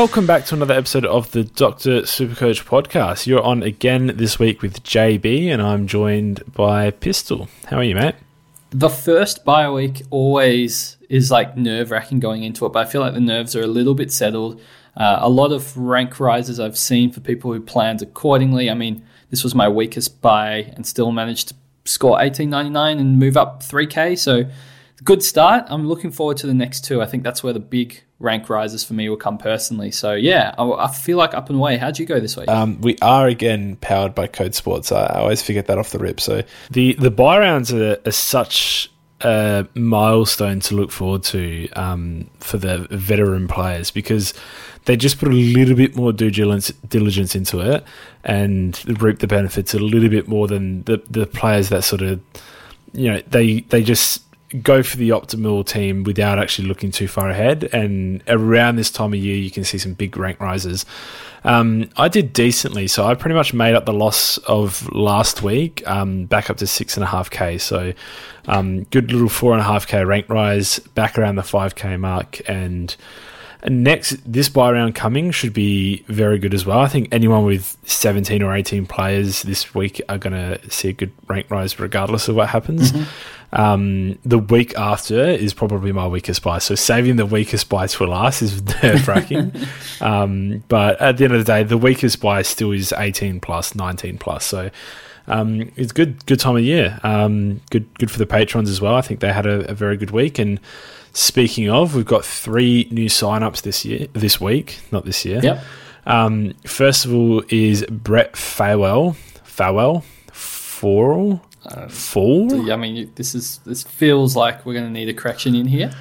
Welcome back to another episode of the Dr. Supercoach podcast. You're on again this week with JB, and I'm joined by Pistol. How are you, mate? The first bye week always is like nerve wracking going into it, but I feel like the nerves are a little bit settled. Uh, a lot of rank rises I've seen for people who planned accordingly. I mean, this was my weakest buy and still managed to score 1899 and move up 3k. So good start. I'm looking forward to the next two. I think that's where the big rank rises for me will come personally. So yeah, I, I feel like up and away. How'd you go this week? Um, we are again powered by Code Sports. I, I always forget that off the rip. So the the buy rounds are, are such a milestone to look forward to um, for the veteran players because they just put a little bit more due diligence, diligence into it and reap the benefits a little bit more than the the players that sort of you know they they just go for the optimal team without actually looking too far ahead. And around this time of year, you can see some big rank rises. Um, I did decently, so I pretty much made up the loss of last week, um, back up to six and a half k. So, um, good little four and a half k rank rise, back around the five k mark, and. Next, this buy round coming should be very good as well. I think anyone with 17 or 18 players this week are going to see a good rank rise regardless of what happens. Mm-hmm. Um, the week after is probably my weakest buy. So saving the weakest buy to last is nerve wracking. um, but at the end of the day, the weakest buy still is 18 plus, 19 plus. So um, it's good, good time of year. Um, good, good for the patrons as well. I think they had a, a very good week. And speaking of, we've got three new signups this year, this week, not this year. Yep. Um, first of all is Brett Farewell, Farewell, Forel, Fall. I mean, this is this feels like we're going to need a correction in here.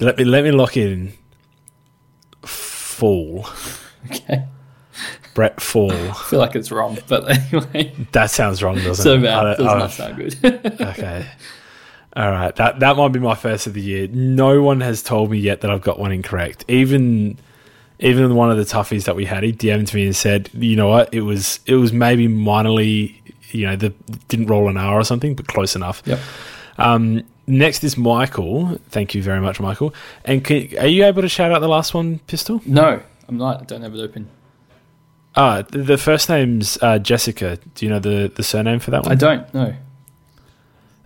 Let me let me lock in. Fall. Okay, Brett Fall. I feel like it's wrong, but anyway, That sounds wrong, doesn't so it? bad. Does not sound good. okay. All right. That that might be my first of the year. No one has told me yet that I've got one incorrect. Even even one of the toughies that we had, he DM'd me and said, "You know what? It was it was maybe minorly, you know, the didn't roll an R or something, but close enough." yep. Um, next is Michael. Thank you very much, Michael. And can, are you able to shout out the last one, Pistol? No, I'm not. I don't have it open. Ah, the the first name's uh, Jessica. Do you know the, the surname for that one? I don't know.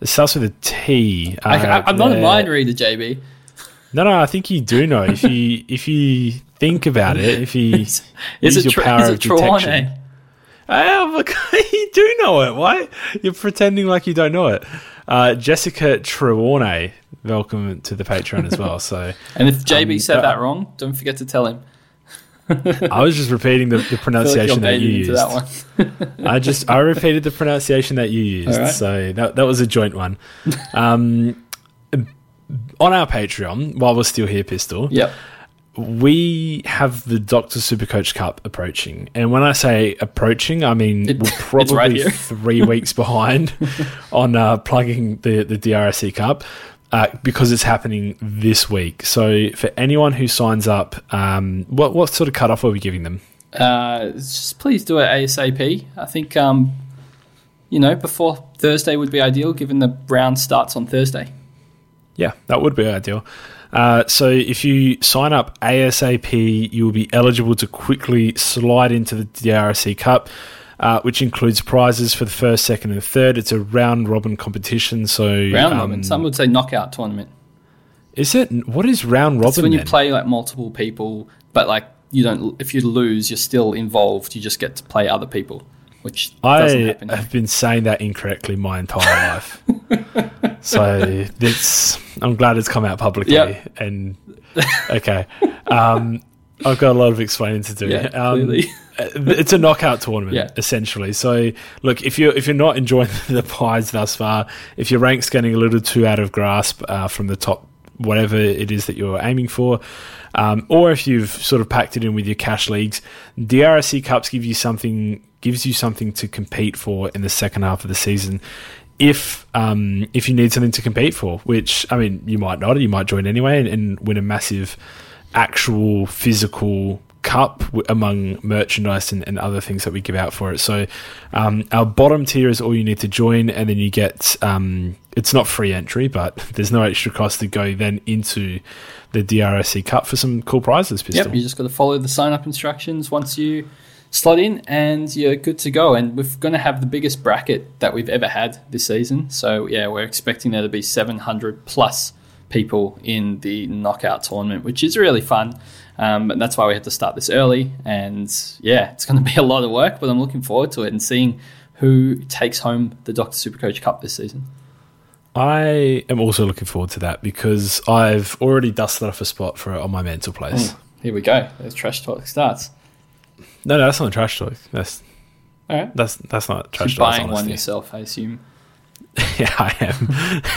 It starts with a T. Uh, I, I'm not a mind reader, JB. No, no, I think you do know if you if you think about it. If you Is use it, your Tr- power is of Trelawney? detection. Oh, look, you do know it. Why you're pretending like you don't know it? Uh, Jessica Trelawney, welcome to the Patreon as well. So And if JB Um, said uh, that wrong, don't forget to tell him. I was just repeating the, the feel like pronunciation that you used. that. I just I repeated the pronunciation that you used, right. so that that was a joint one. Um, on our Patreon, while we're still here, Pistol, Yep. we have the Doctor Supercoach Cup approaching, and when I say approaching, I mean It- we're probably right three weeks behind on uh, plugging the the DRSC Cup. Uh, because it's happening this week. So, for anyone who signs up, um, what what sort of cutoff are we giving them? Uh, just please do it ASAP. I think, um, you know, before Thursday would be ideal, given the round starts on Thursday. Yeah, that would be ideal. Uh, so if you sign up ASAP, you will be eligible to quickly slide into the DRC Cup, uh, which includes prizes for the first, second, and third. It's a round robin competition. So Round um, robin. Some would say knockout tournament. is it? What is round robin? It's when you then? play like multiple people, but like you don't. If you lose, you're still involved. You just get to play other people, which doesn't I have been saying that incorrectly my entire life. so it's I'm glad it's come out publicly. Yep. And okay, um, I've got a lot of explaining to do. Yeah, um, it's a knockout tournament Yeah. essentially. So look, if you're if you're not enjoying the pies thus far, if your rank's getting a little too out of grasp uh, from the top, whatever it is that you're aiming for. Um, or if you've sort of packed it in with your cash leagues, DRSC Cups give you something gives you something to compete for in the second half of the season. If um, if you need something to compete for, which I mean, you might not, you might join anyway and, and win a massive actual physical cup among merchandise and, and other things that we give out for it. So um, our bottom tier is all you need to join, and then you get um, it's not free entry, but there's no extra cost to go then into the DRSC Cup for some cool prizes. Pistol. Yep, you just got to follow the sign up instructions once you slot in, and you're good to go. And we're going to have the biggest bracket that we've ever had this season. So yeah, we're expecting there to be 700 plus people in the knockout tournament, which is really fun. Um, and that's why we had to start this early. And yeah, it's going to be a lot of work, but I'm looking forward to it and seeing who takes home the Doctor Supercoach Cup this season. I am also looking forward to that because I've already dusted off a spot for it on my mental place. Here we go. There's trash talk starts. No, no, that's not trash talk. That's All right. that's that's not trash You're talk. that's buying one yourself, I assume. Yeah, I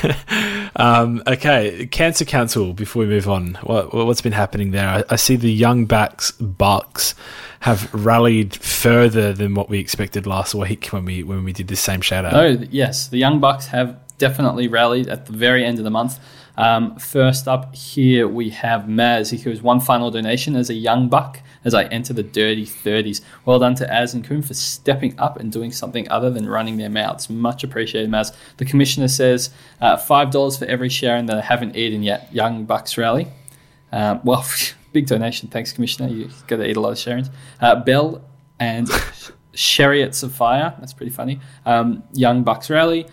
am. um, okay, Cancer Council. Before we move on, what, what's been happening there? I, I see the young backs Bucks have rallied further than what we expected last week when we when we did this same shout out. No, yes, the Young Bucks have definitely rallied at the very end of the month. Um, first up here, we have Maz. He was one final donation as a Young Buck as I enter the dirty 30s. Well done to Az and Coombe for stepping up and doing something other than running their mouths. Much appreciated, Maz. The commissioner says uh, $5 for every sharing that I haven't eaten yet. Young Bucks rally. Um, well, big donation. Thanks, Commissioner. You've got to eat a lot of sharings. Uh, Bell and Chariots of. That's pretty funny. Um, Young Bucks Rally.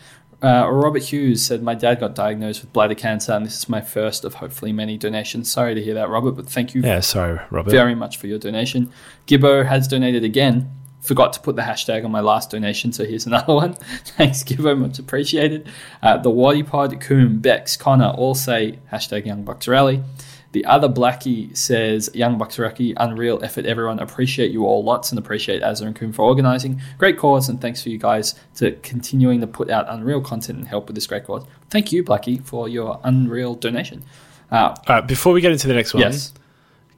Uh, Robert Hughes said, My dad got diagnosed with bladder cancer, and this is my first of hopefully many donations. Sorry to hear that, Robert, but thank you Yeah, sorry, Robert. very much for your donation. Gibbo has donated again. Forgot to put the hashtag on my last donation, so here's another one. Thanks, Gibbo, much appreciated. Uh, the Waddy Pod, Coombe, Bex, Connor all say hashtag Young Bucks Rally. The other Blackie says, Young Bucks Rally, unreal effort, everyone. Appreciate you all lots and appreciate Azza and Coombe for organising. Great cause, and thanks for you guys to continuing to put out unreal content and help with this great cause. Thank you, Blackie, for your unreal donation. Uh, All right, before we get into the next one, yes.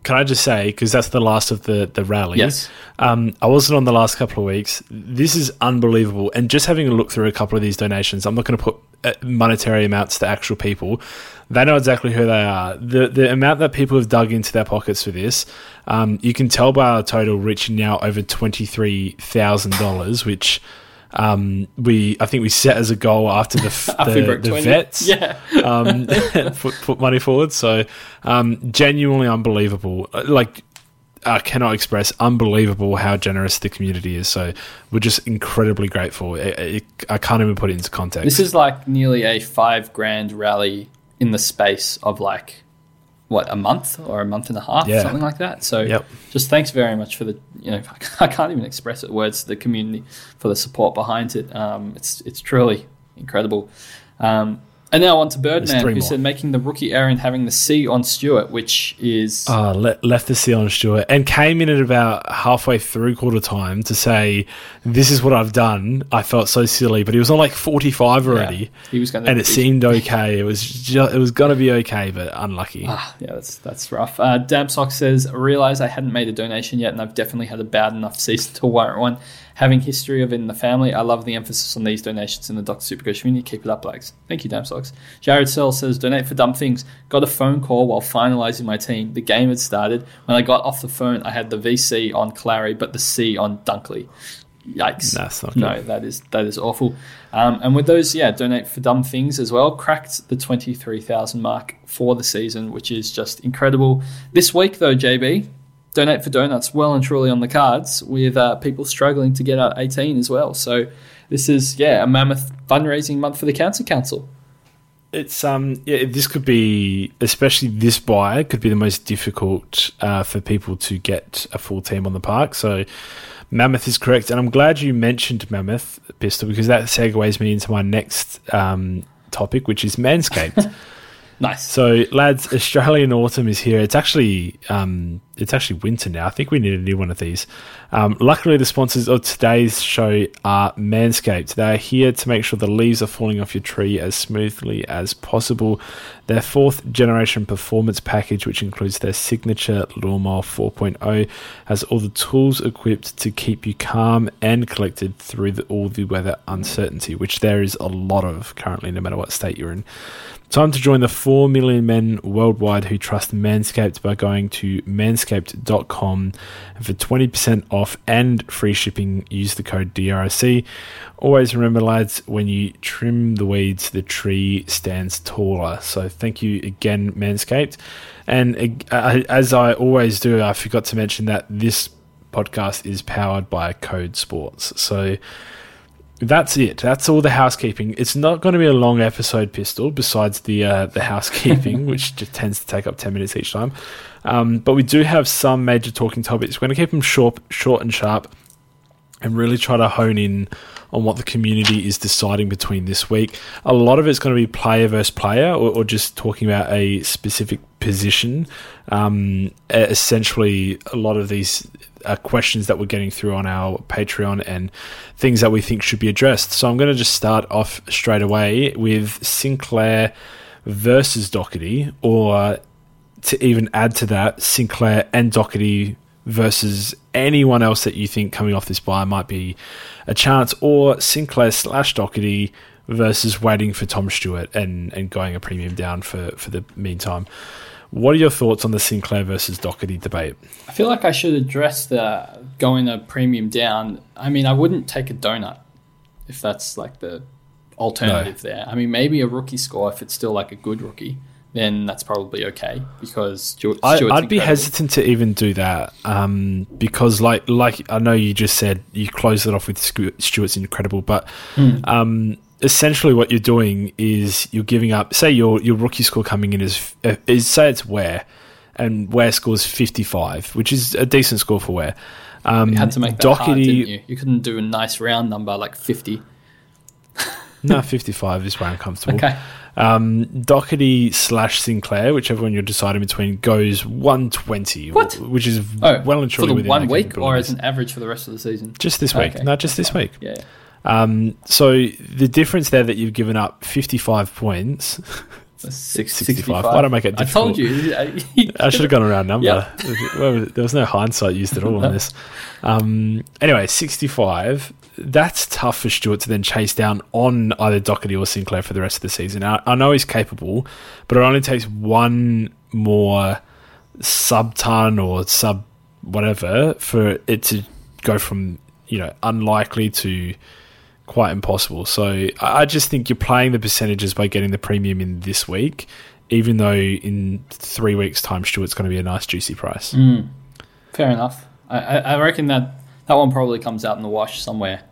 can I just say because that's the last of the the rallies. Yes. Um, I wasn't on the last couple of weeks. This is unbelievable. And just having a look through a couple of these donations, I'm not going to put uh, monetary amounts to actual people. They know exactly who they are. The the amount that people have dug into their pockets for this, um, you can tell by our total reaching now over twenty three thousand dollars, which. Um, we I think we set as a goal after the the, the vets Yeah. um, put, put money forward. So um, genuinely unbelievable. Like I cannot express unbelievable how generous the community is. So we're just incredibly grateful. It, it, I can't even put it into context. This is like nearly a five grand rally in the space of like what a month or a month and a half, Yeah. something like that. So Yep. just thanks very much for the you know I can't even express it words to the community for the support behind it. Um, it's it's truly incredible. Um, and now on to Birdman, who more. said making the rookie error and having the C on Stewart, which is Uh, le- left the seal on Stewart and came in at about halfway through quarter time to say, "This is what I've done." I felt so silly, but he was on like forty-five already, he was going to and it seemed okay. It was ju- it was gonna be okay, but unlucky. Ah, yeah, that's that's rough. Uh, Dabsock says, I realised I hadn't made a donation yet, and I've definitely had a bad enough season to warrant one. Having history of it in the family, I love the emphasis on these donations in the Dr. Supercoach community. Keep it up, Blakes. Thank you, Dabsocks. Jared Sell says, donate for dumb things. Got a phone call while finalising my team. The game had started. When I got off the phone, I had the VC on Clary, but the C on Dunkley. Yikes! That's not no, good. that is that is awful. Um, and with those, yeah, donate for dumb things as well. Cracked the twenty three thousand mark for the season, which is just incredible. This week, though, JB, donate for donuts well and truly on the cards with uh, people struggling to get out eighteen as well. So this is yeah a mammoth fundraising month for the Cancer Council. It's um yeah this could be especially this buy could be the most difficult uh, for people to get a full team on the park. So Mammoth is correct, and I'm glad you mentioned Mammoth Pistol because that segues me into my next um, topic, which is Manscaped. Nice. So, lads, Australian autumn is here. It's actually um, it's actually winter now. I think we need a new one of these. Um, luckily, the sponsors of today's show are Manscaped. They are here to make sure the leaves are falling off your tree as smoothly as possible. Their fourth generation performance package, which includes their signature Lawnmower 4.0, has all the tools equipped to keep you calm and collected through the, all the weather uncertainty, which there is a lot of currently, no matter what state you're in. Time to join the 4 million men worldwide who trust Manscaped by going to manscaped.com. And for 20% off and free shipping, use the code DRC. Always remember, lads, when you trim the weeds, the tree stands taller. So thank you again, Manscaped. And uh, as I always do, I forgot to mention that this podcast is powered by Code Sports. So that's it. That's all the housekeeping. It's not going to be a long episode, Pistol. Besides the uh, the housekeeping, which just tends to take up ten minutes each time, um, but we do have some major talking topics. We're going to keep them short, short and sharp, and really try to hone in on what the community is deciding between this week. A lot of it's going to be player versus player, or, or just talking about a specific position. Um, essentially, a lot of these are questions that we're getting through on our Patreon and things that we think should be addressed. So I'm going to just start off straight away with Sinclair versus Docherty, or to even add to that, Sinclair and Docherty versus anyone else that you think coming off this buy might be a chance, or Sinclair slash Docherty versus waiting for Tom Stewart and, and going a premium down for, for the meantime. What are your thoughts on the Sinclair versus Docherty debate? I feel like I should address the going a premium down. I mean, I wouldn't take a donut if that's like the alternative there. I mean, maybe a rookie score if it's still like a good rookie, then that's probably okay because Stewart, I, I'd be incredible. hesitant to even do that um, because, like, like I know you just said you closed it off with Stu- Stewart's incredible, but Hmm. um, essentially what you're doing is you're giving up. Say your your rookie score coming in is uh, is say it's Ware, and Ware scores 55, which is a decent score for Ware. Um, You had to make that Docherty, hard, didn't you? You couldn't do a nice round number like fifty. no, 55 is where I'm comfortable. Okay, Um, Docherty slash Sinclair, whichever one you're deciding between, goes 120, What? which is oh, well and for truly the within one week or as an average for the rest of the season. Just this week. Okay. No, just this week. Yeah, Um, so the difference there that you've given up 55 points. Six, 65. Why don't I make it I told you. I should have gone around number. Yep. There was no hindsight used at all on this. Um, anyway, 65. That's tough for Stewart to then chase down on either Docherty or Sinclair for the rest of the season. I, I know he's capable, but it only takes one more sub ton or sub whatever for it to go from you know unlikely to quite impossible. So I I just think you're playing the percentages by getting the premium in this week, even though in three weeks' time Stewart's going to be a nice juicy price. Mm. Fair enough. I, I, I reckon that that one probably comes out in the wash somewhere.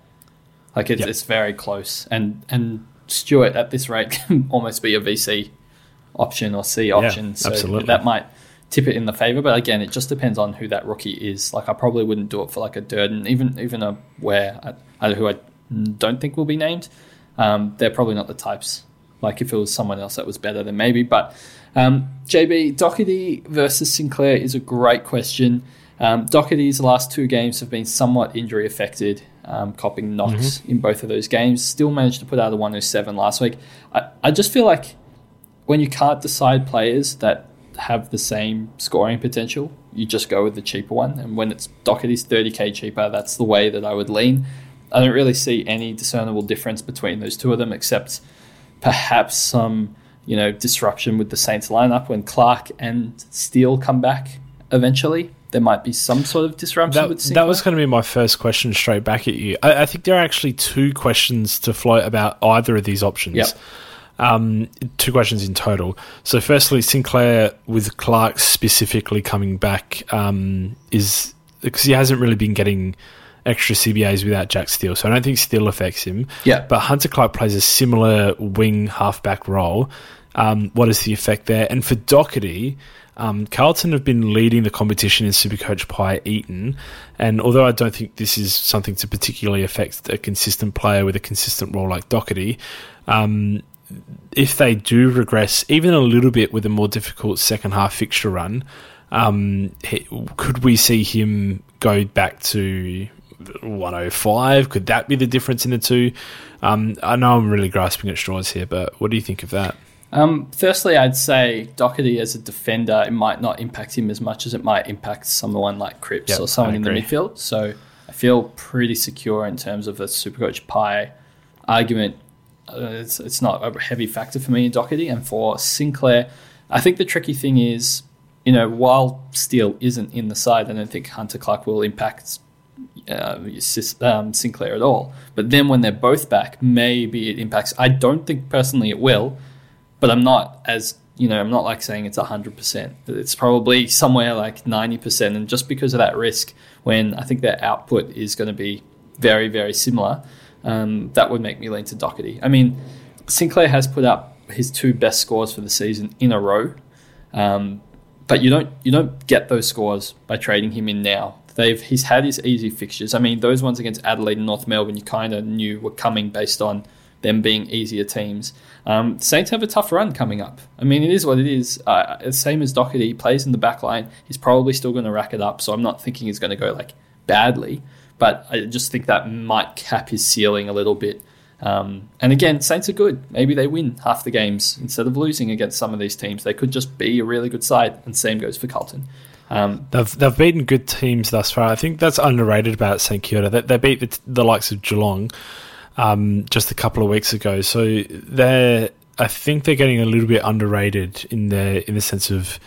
Like it's, Yep. it's very close, and and Stewart at this rate can almost be a VC option or C option. so absolutely. that might tip it in the favor. But again, it just depends on who that rookie is. Like I probably wouldn't do it for like a Durden, even even a Ware, I, I don't who I don't think will be named. Um, they're probably not the types. Like if it was someone else that was better, then maybe. But um, JB Docherty versus Sinclair is a great question. Um, Docherty's last two games have been somewhat injury affected, um, copping knocks in both of those games. Still managed to put out a 107 last week. I, I just feel like when you can't decide players that have the same scoring potential, you just go with the cheaper one. And when it's Docherty's 30k cheaper, that's the way that I would lean. I don't really see any discernible difference between those two of them, except perhaps some you know disruption with the Saints lineup when Clark and Steele come back eventually. There might be some sort of disruption That, with that was going to be my first question straight back at you. I, I think there are actually two questions to float about either of these options. Yep. Um, two questions in total. So, firstly, Sinclair with Clark specifically coming back um, is because he hasn't really been getting extra CBAs without Jack Steele. So, I don't think Steele affects him. Yeah. But Hunter Clark plays a similar wing halfback role. Um, what is the effect there? And for Docherty, um, Carlton have been leading the competition in Supercoach pie eaten, and although I don't think this is something to particularly affect a consistent player with a consistent role like Docherty, um, if they do regress even a little bit with a more difficult second half fixture run, um, could we see him go back to 105? Could that be the difference in the two? Um, I know I'm really grasping at straws here, but what do you think of that? Um, firstly, I'd say Docherty as a defender, it might not impact him as much as it might impact someone like Cripps Yep, or someone in the midfield. So I feel pretty secure in terms of the Supercoach pie argument. Uh, it's, it's not a heavy factor for me in Docherty. And for Sinclair, I think the tricky thing is, you know, while Steele isn't in the side, I don't think Hunter Clark will impact um, Sinclair at all. But then when they're both back, maybe it impacts. I don't think personally it will, but I'm not as you know, I'm not like saying it's 100%. It's probably somewhere like 90%. And just because of that risk, when I think their output is going to be very, very similar, um, that would make me lean to Docherty. I mean, Sinclair has put up his two best scores for the season in a row. Um, but you don't you don't get those scores by trading him in now. They've he's had his easy fixtures. I mean, those ones against Adelaide and North Melbourne, you kind of knew were coming based on them being easier teams. Um, Saints have a tough run coming up. I mean, it is what it is. Uh, same as Docherty, he plays in the back line. He's probably still going to rack it up. So I'm not thinking he's going to go like badly, but I just think that might cap his ceiling a little bit. Um, and again, Saints are good. Maybe they win half the games instead of losing against some of these teams. They could just be a really good side. And same goes for Carlton. Um, They've they've beaten good teams thus far. I think that's underrated about St Kilda. They, they beat the, the likes of Geelong um, just a couple of weeks ago. So they're I think they're getting a little bit underrated in the in the sense of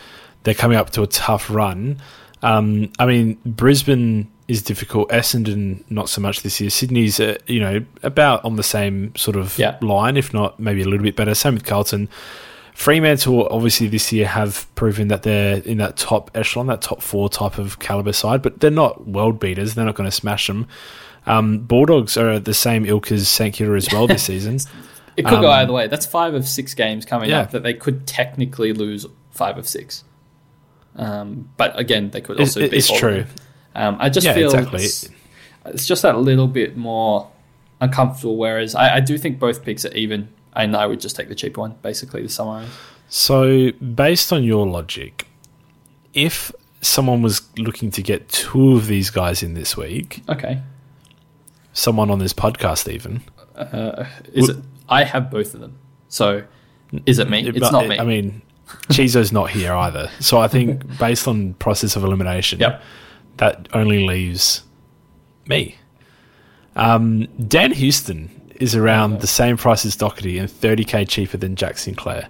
they're coming up to a tough run. Um, I mean, Brisbane is difficult. Essendon not so much this year. Sydney's uh, you know about on the same sort of Yeah. line, if not maybe a little bit better. Same with Carlton. Fremantle obviously this year have proven that they're in that top echelon, that top four type of caliber side, but they're not world beaters. They're not going to smash them. Um, Bulldogs are the same ilk as St Kilda as well this season. it could go Um, either way. That's five of six games coming Yeah. up that they could technically lose five of six. Um, but again, they could also it's all of true. Um, I just Yeah, feel exactly. it's, it's just that little bit more uncomfortable. Whereas I, I do think both picks are even, and I would just take the cheaper one, basically, to summarize. So, based on your logic, if someone was looking to get two of these guys in this week, Okay. someone on this podcast even, Is it? I have both of them. So is it me? It's but, not me. I mean, Chizo's not here either. So I think based on process of elimination, Yep. that only leaves me. Um, Dan Houston is around the same price as Docherty and 30k cheaper than Jack Sinclair.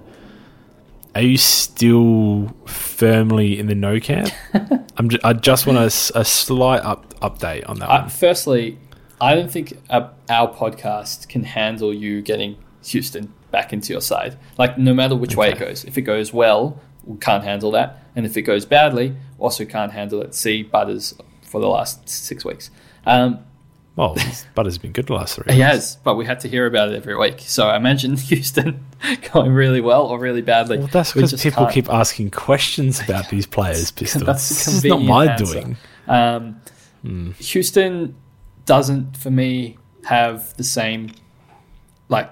Are you still firmly in the no camp? I'm ju- I just want a, a slight up, update on that Uh, firstly, I don't think uh, our podcast can handle you getting Houston back into your side. Like, no matter which way it goes, if it goes well, we can't handle that. And if it goes badly, also can't handle it. See Butters for the last six weeks. Um, well, Butters been good the last three. He has, but we had to hear about it every week. So I imagine Houston going really well or really badly. Well, that's because people can't. keep asking questions about these players. Pistol. this is not my answer. doing. Um, mm. Houston doesn't, for me, have the same, like,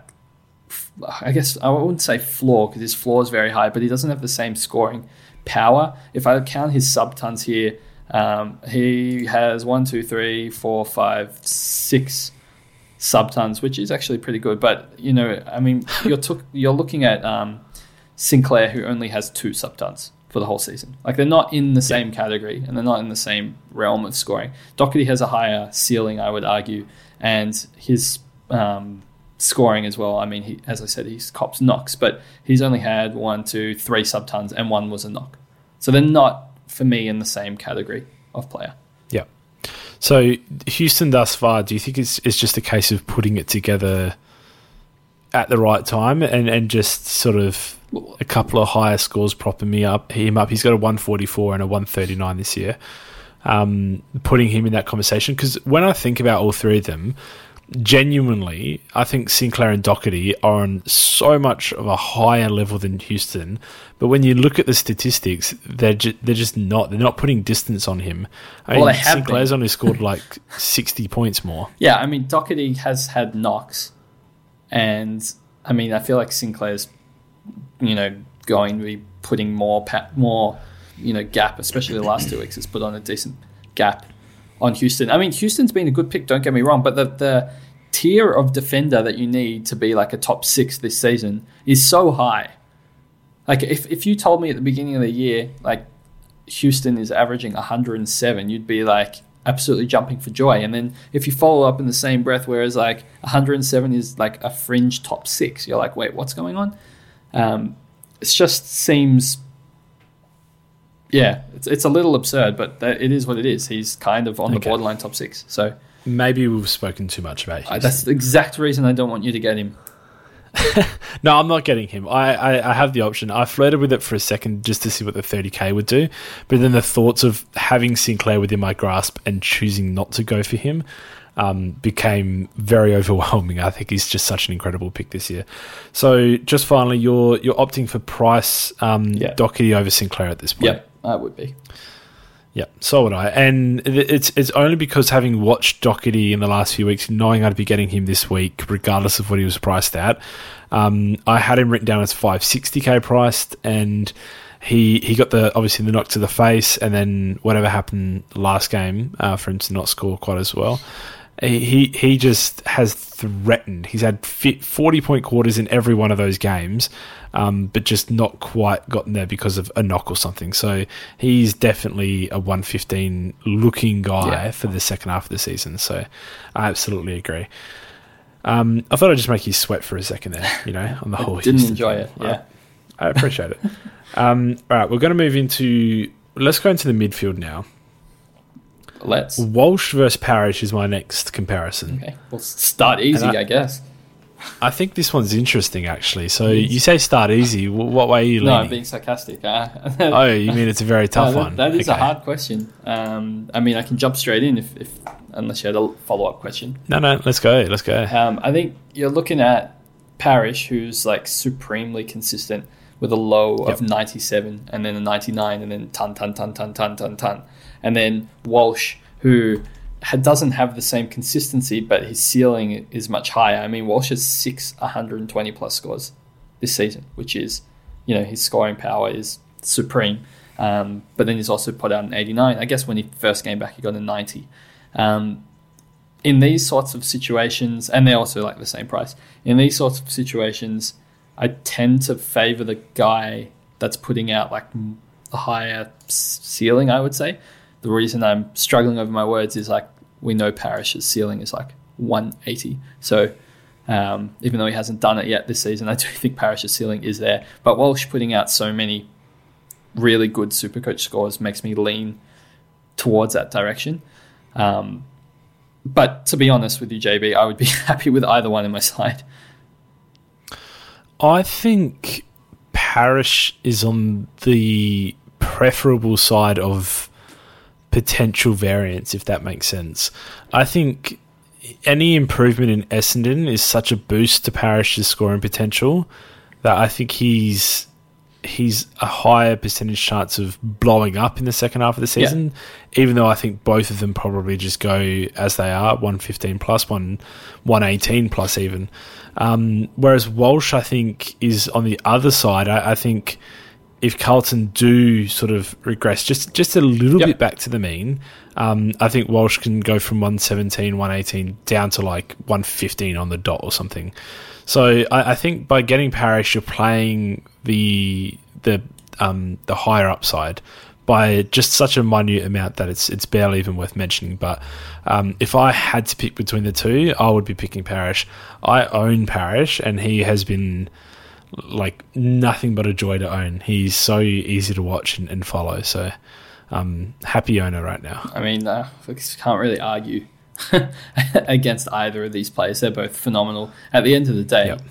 I guess I wouldn't say flaw because his floor is very high, but he doesn't have the same scoring power. If I count his sub tons here, um, he has one, two, three, four, five, six subtons, which is actually pretty good. But you know, I mean, you're took, you're looking at um, Sinclair, who only has two subtons for the whole season. Like they're not in the same category and they're not in the same realm of scoring. Docherty has a higher ceiling, I would argue, and his um, scoring as well. I mean, he, as I said, he's cops knocks, but he's only had one, two, three subtons, and one was a knock. So they're not for me in the same category of player. Yeah. So Houston thus far, do you think it's it's just a case of putting it together at the right time and, and just sort of a couple of higher scores propping me up him up. He's got a 144 and a 139 this year. Um, putting him in that conversation because when I think about all three of them, genuinely, I think Sinclair and Docherty are on so much of a higher level than Houston. But when you look at the statistics, they're ju- they're just not. They're not putting distance on him. I well, mean, Sinclair's been. only scored like sixty points more. Yeah, I mean Docherty has had knocks, and I mean I feel like Sinclair's, you know, going to be putting more pa- more, you know, gap, especially the last two weeks. Has put on a decent gap on Houston. I mean, Houston's been a good pick, don't get me wrong, but the, the tier of defender that you need to be like a top six this season is so high. Like, if, if you told me at the beginning of the year, like, Houston is averaging 107, you'd be like absolutely jumping for joy. And then if you follow up in the same breath, whereas like 107 is like a fringe top six, you're like, wait, what's going on? Um, it just seems yeah, it's, it's a little absurd, but it is what it is. He's kind of on okay. the borderline top six. So maybe we've spoken too much about him. That's the exact reason I don't want you to get him. no, I'm not getting him. I, I, I, have the option. I flirted with it for a second just to see what the 30k would do, but then the thoughts of having Sinclair within my grasp and choosing not to go for him um, became very overwhelming. I think he's just such an incredible pick this year. So, just finally, you're you're opting for Price, um, yeah. Docherty over Sinclair at this point. Yep. I would be. Yeah, so would I. And it's it's only because having watched Docherty in the last few weeks, knowing I'd be getting him this week, regardless of what he was priced at, um, I had him written down as 560k priced, and he he got the obviously the knock to the face, and then whatever happened last game uh, for him to not score quite as well. He he just has threatened. He's had 40 point quarters in every one of those games um, but just not quite gotten there because of a knock or something. So he's definitely a 115 looking guy yeah. for the second half of the season. So I absolutely agree. Um, I thought I'd just make you sweat for a second there, you know, on the whole. didn't Houston enjoy thing. it. Yeah. I, I appreciate it. Um, all right, we're going to move into, let's go into the midfield now. Let's. Walsh versus Parish is my next comparison. Okay. We'll start easy, I, I guess. I think this one's interesting, actually. So you say start easy. What way are you leaning? No, I'm being sarcastic. Uh, oh, you mean it's a very tough no, one? That is okay. a hard question. Um, I mean, I can jump straight in if, if unless you had a follow up question. No, no, let's go. Let's go. Um, I think you're looking at Parish, who's like supremely consistent with a low yep. of 97 and then a 99 and then ton, ton, ton, ton, ton, ton, ton. And then Walsh, who doesn't have the same consistency, but his ceiling is much higher. I mean, Walsh has six 120 plus scores this season, which is, you know, his scoring power is supreme. Um, but then he's also put out an 89. I guess when he first came back, he got a 90. Um, in these sorts of situations, and they're also like the same price, in these sorts of situations, I tend to favor the guy that's putting out like a higher ceiling, I would say the reason I'm struggling over my words is like we know Parish's ceiling is like 180. So um, even though he hasn't done it yet this season, I do think Parish's ceiling is there. But Walsh putting out so many really good Supercoach scores makes me lean towards that direction. Um, but to be honest with you, JB, I would be happy with either one in my side. I think Parish is on the preferable side of potential variance, if that makes sense. I think any improvement in Essendon is such a boost to Parish's scoring potential that I think he's he's a higher percentage chance of blowing up in the second half of the season, yeah. even though I think both of them probably just go as they are, 115 plus, one 118 plus even. Um, whereas Walsh, I think, is on the other side. I, I, think if Carlton do sort of regress just, just a little yep. bit back to the mean, um, I think Walsh can go from 117, 118 down to like 115 on the dot or something. So I, I think by getting Parish, you're playing the the um, the higher upside by just such a minute amount that it's it's barely even worth mentioning. But um, if I had to pick between the two, I would be picking Parish. I own Parish, and he has been like nothing but a joy to own. He's so easy to watch and, and follow. So um, happy owner right now. I mean, uh, can't really argue against either of these players. They're both phenomenal. At the end of the day, yep.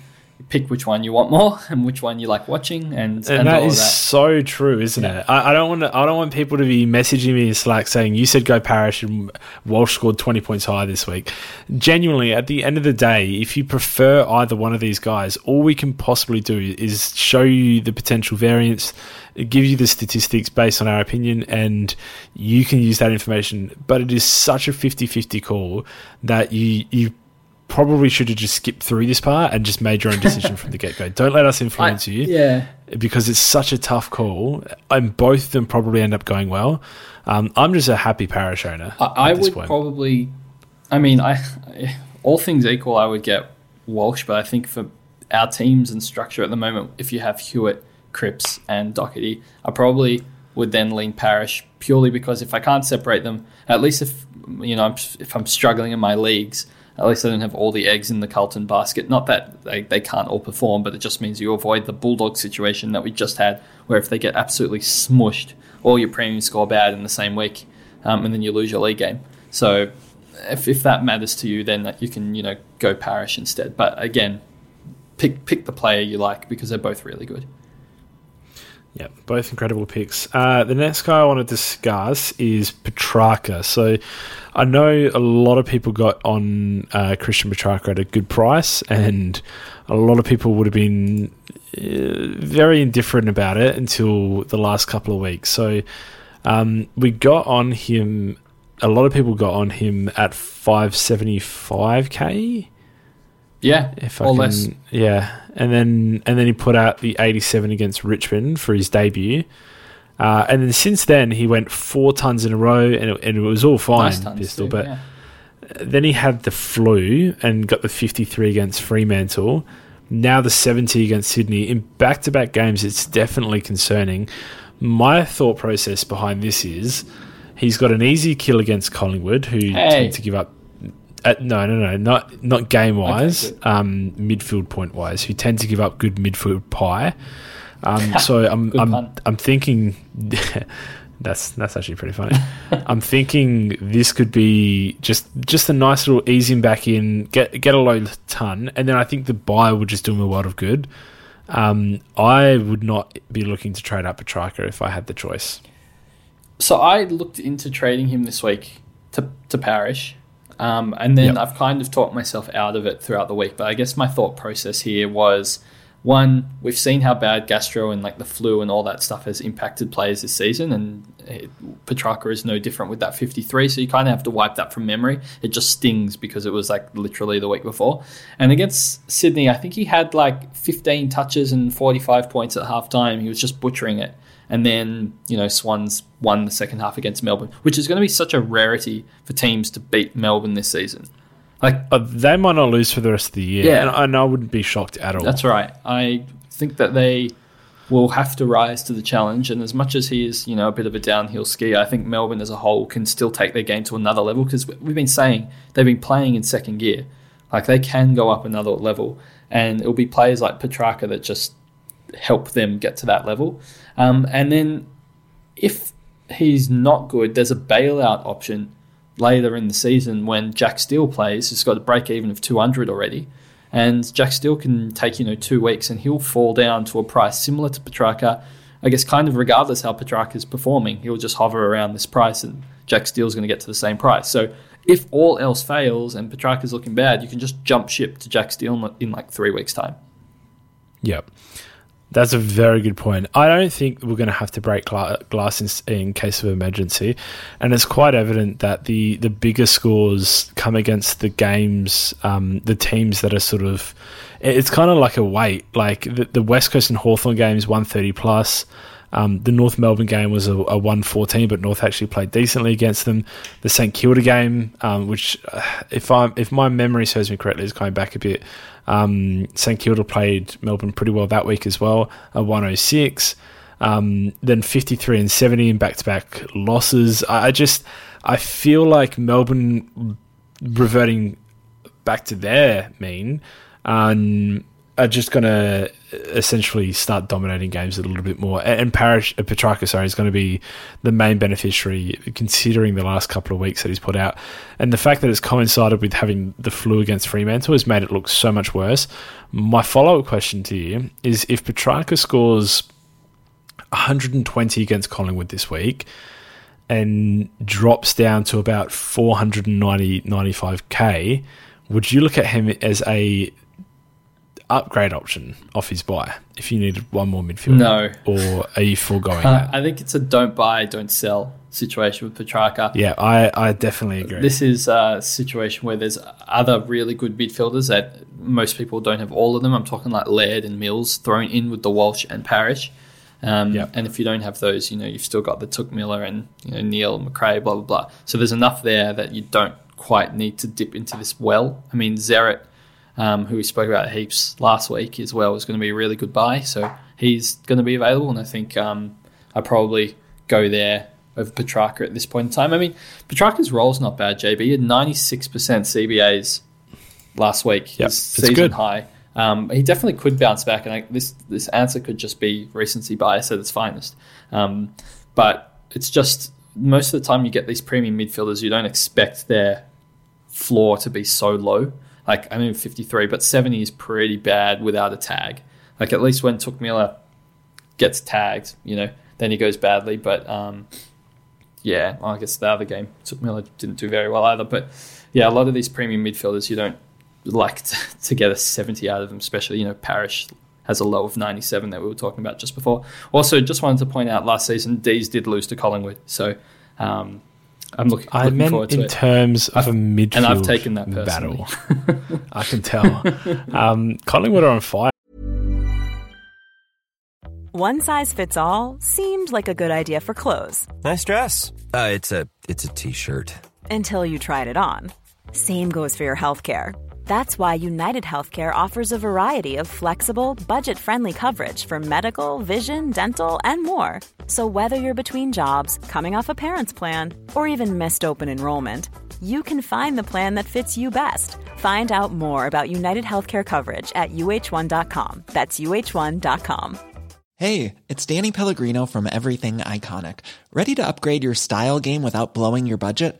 Pick which one you want more and which one you like watching, and, and, and that is that. so true, isn't yeah. it? I, I, don't want to. I don't want people to be messaging me in Slack saying you said go Parish and Walsh scored twenty points higher this week. Genuinely, at the end of the day, if you prefer either one of these guys, all we can possibly do is show you the potential variance give you the statistics based on our opinion, and you can use that information. But it is such a 50 50 call that you, you probably should have just skipped through this part and just made your own decision from the get go. Don't let us influence I, you. Yeah. Because it's such a tough call, and both of them probably end up going well. Um, I'm just a happy Parish owner. I, I would point. probably, I mean, I all things equal, I would get Walsh, but I think for our teams and structure at the moment, if you have Hewett Cripps and Docherty. I probably would then lean Parish purely because if I can't separate them, at least if you know if I'm struggling in my leagues, at least I don't have all the eggs in the Carlton basket. Not that they, they can't all perform, but it just means you avoid the Bulldog situation that we just had, where if they get absolutely smushed, all your premiums score bad in the same week, um, and then you lose your league game. So if, if that matters to you, then you can you know go Parish instead. But again, pick pick the player you like because they're both really good. Yeah, both incredible picks. Uh, the next guy I want to discuss is Petracca. So I know a lot of people got on uh, Christian Petracca at a good price, and a lot of people would have been uh, very indifferent about it until the last couple of weeks. So um, we got on him. A lot of people got on him at 575k. Yeah, if I can, less. Yeah, and then and then he put out the 87 against Richmond for his debut. Uh, and then since then, he went four tons in a row, and it, and it was all fine, nice pistol. Too, but yeah. then he had the flu and got the 53 against Fremantle. Now the 70 against Sydney in back-to-back games. It's definitely concerning. My thought process behind this is he's got an easy kill against Collingwood, who hey. tend to give up uh, no, no, no, not not game wise. Okay, um, midfield point wise, who tend to give up good midfield pie. Um, so I'm I'm pun. I'm thinking that's that's actually pretty funny. I'm thinking this could be just just a nice little ease him back in, get get a low ton, and then I think the buy would just do him a lot of good. Um, I would not be looking to trade up Petracca if I had the choice. So I looked into trading him this week to to Parish. Um, and then yep. I've kind of talked myself out of it throughout the week. But I guess my thought process here was one, we've seen how bad gastro and like the flu and all that stuff has impacted players this season, and it, Petracca is no different with that 53. So you kind of have to wipe that from memory. It just stings because it was like literally the week before. And against Sydney, I think he had like 15 touches and 45 points at halftime. He was just butchering it and then you know Swans won the second half against Melbourne, which is going to be such a rarity for teams to beat Melbourne this season. Like uh, they might not lose for the rest of the year, yeah, and, and I wouldn't be shocked at all. That's right. I think that they will have to rise to the challenge. And as much as he is, you know, a bit of a downhill ski, I think Melbourne as a whole can still take their game to another level because we've been saying they've been playing in second gear. Like they can go up another level, and it'll be players like Petracca that just help them get to that level. Um, and then if he's not good, there's a bailout option later in the season when Jack Steele plays. He's got a break even of 200 already. And Jack Steele can take, you know, two weeks and he'll fall down to a price similar to Petracca. I guess kind of regardless how Petracca is performing, he'll just hover around this price and Jack Steele's going to get to the same price. So if all else fails and Petracca's looking bad, you can just jump ship to Jack Steele in like three weeks' time. Yep. That's a very good point. I don't think we're going to have to break glass in, in, case of emergency, and it's quite evident that the the bigger scores come against the games, um, the teams that are sort of. It's kind of like a weight. Like the, the West Coast and Hawthorn games, one thirty plus. Um, the North Melbourne game was a, a 114, but North actually played decently against them. The St Kilda game, um, which, uh, if I if my memory serves me correctly, is going back a bit. Um, St Kilda played Melbourne pretty well that week as well, a 106. Um, then 53 and 70 in back to back losses. I, I just I feel like Melbourne reverting back to their mean. Um, are just going to essentially start dominating games a little bit more. And Parish, uh, Petracca, sorry, is going to be the main beneficiary, considering the last couple of weeks that he's put out. And the fact that it's coincided with having the flu against Fremantle has made it look so much worse. My follow up question to you is if Petracca scores 120 against Collingwood this week and drops down to about 490 95k, would you look at him as a upgrade option off his buy if you needed one more midfielder? No. Or are you foregoing uh, I think it's a don't buy, don't sell situation with Petracca. Yeah, I, I definitely agree. This is a situation where there's other really good midfielders that most people don't have all of them. I'm talking like Laird and Mills thrown in with the Walsh and Parish. Um, yep. And if you don't have those, you know, you've still got the Touk Miller and you know, Neale, Macrae, blah, blah, blah. So there's enough there that you don't quite need to dip into this well. I mean, Zeret um, who we spoke about heaps last week as well, is going to be a really good buy. So he's going to be available, and I think um, I probably go there over Petracca at this point in time. I mean, Petracca's role is not bad, JB. He had 96% CBAs last week, yep, his season good. high. Um, he definitely could bounce back, and I, this this answer could just be recency bias at its finest. Um, but it's just most of the time you get these premium midfielders, you don't expect their floor to be so low. Like I mean, 53, but 70 is pretty bad without a tag. Like at least when Touk Miller gets tagged, you know, then he goes badly. But um, yeah, I guess the other game Touk Miller didn't do very well either. But yeah, a lot of these premium midfielders, you don't like to, to get a 70 out of them, especially you know Parish has a low of 97 that we were talking about just before. Also, just wanted to point out last season, D's did lose to Collingwood, so um, I'm looking. I looking meant in terms of a midfield and I've taken that personally. battle. I can tell. Um, Collingwood are on fire. One size fits all seemed like a good idea for clothes. Nice dress. Uh, it's a it's a t-shirt. Until you tried it on. Same goes for your health care. That's why United Healthcare offers a variety of flexible, budget friendly coverage for medical, vision, dental, and more. So, whether you're between jobs, coming off a parent's plan, or even missed open enrollment, you can find the plan that fits you best. Find out more about United Healthcare coverage at uh1.com. That's uh1.com. Hey, it's Danny Pellegrino from Everything Iconic. Ready to upgrade your style game without blowing your budget?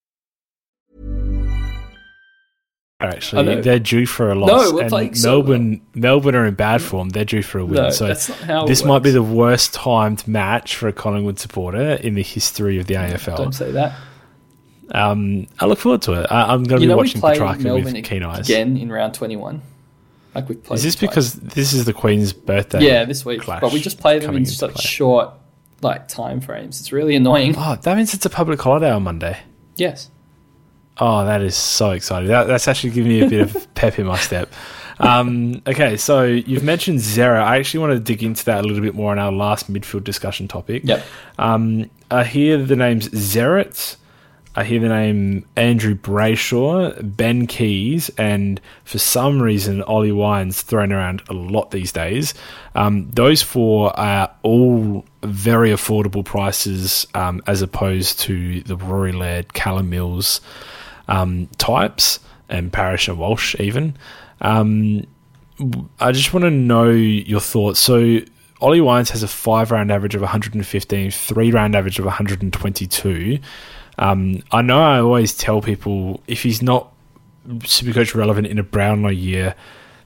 Actually, they're due for a loss. No, and Melbourne, Melbourne are in bad form. They're due for a win. No, so this might be the worst timed match for a Collingwood supporter in the history of the AFL. Don't say that. Um, I look forward to it. I, am going to be watching Petracca with keen eyes again in round 21. Like we played. Is this because this is the Queen's birthday? Yeah, this week. But we just play them in such play. short like time frames. It's really annoying. Oh, that means it's a public holiday on Monday. Yes. Oh, that is so exciting. That, that's actually giving me a bit of pep in my step. Um, okay, so you've mentioned Zera. I actually want to dig into that a little bit more on our last midfield discussion topic. Yep. Um, I hear the names Zeret, I hear the name Andrew Brayshaw, Ben Keays, and for some reason, Ollie Wines thrown around a lot these days. Um, those four are all very affordable prices um, as opposed to the Rory Laird, Callum Mills um, types, and Parish and Walsh even. Um, I just want to know your thoughts. So, Ollie Wines has a five round average of 115, three round average of 122. Um, I know I always tell people if he's not Supercoach relevant in a Brownlow year,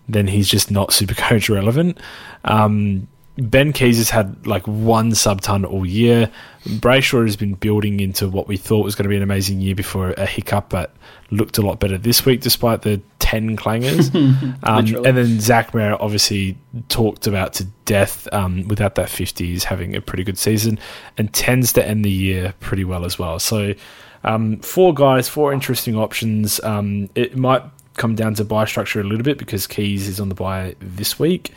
then he's just not Supercoach relevant. Um, Ben Keays has had like one sub ton all year. Brayshaw has been building into what we thought was going to be an amazing year before a hiccup, but looked a lot better this week despite the 10 clangers. um, and then Zach Merrett obviously talked about to death um, without that 50. He's having a pretty good season and tends to end the year pretty well as well. So, um, four guys, four interesting options. Um, it might come down to buy structure a little bit because Keays is on the buy this week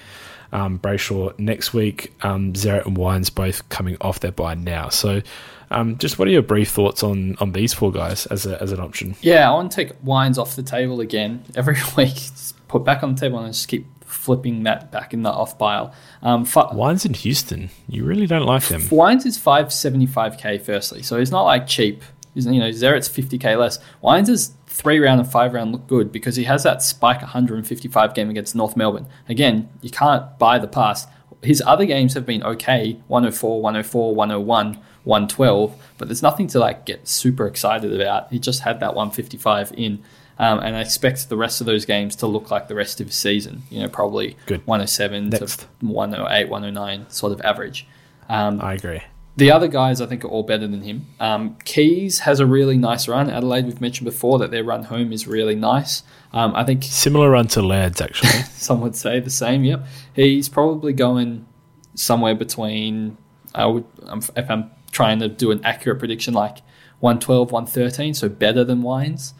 um, Brayshaw next week. Um, Zeret and Wines both coming off their buy now. So, um, just what are your brief thoughts on on these four guys as a, as an option? Yeah, I want to take Wines off the table again every week. Just put back on the table and just keep flipping that back in the off pile. Um, Wines in Houston, you really don't like them. Wines is five seventy five k firstly, so he's not like cheap. You know, Zeret's fifty k less. Wines is three round and five round look good because he has that spike 155 game against North Melbourne. Again, you can't buy the pass. His other games have been okay 104, 104, 101, 112, but there's nothing to like get super excited about. He just had that 155 in. Um, and I expect the rest of those games to look like the rest of his season. You know, probably Good. 107 Next. to 108, 109 sort of average. Um, I agree. The other guys, I think, are all better than him. Um, Keays has a really nice run. Adelaide, we've mentioned before that their run home is really nice. Um, I think similar run to Laird's actually. some would say the same. Yep, he's probably going somewhere between. I would, um, if I'm trying to do an accurate prediction, like 112, 113, so better than Wines.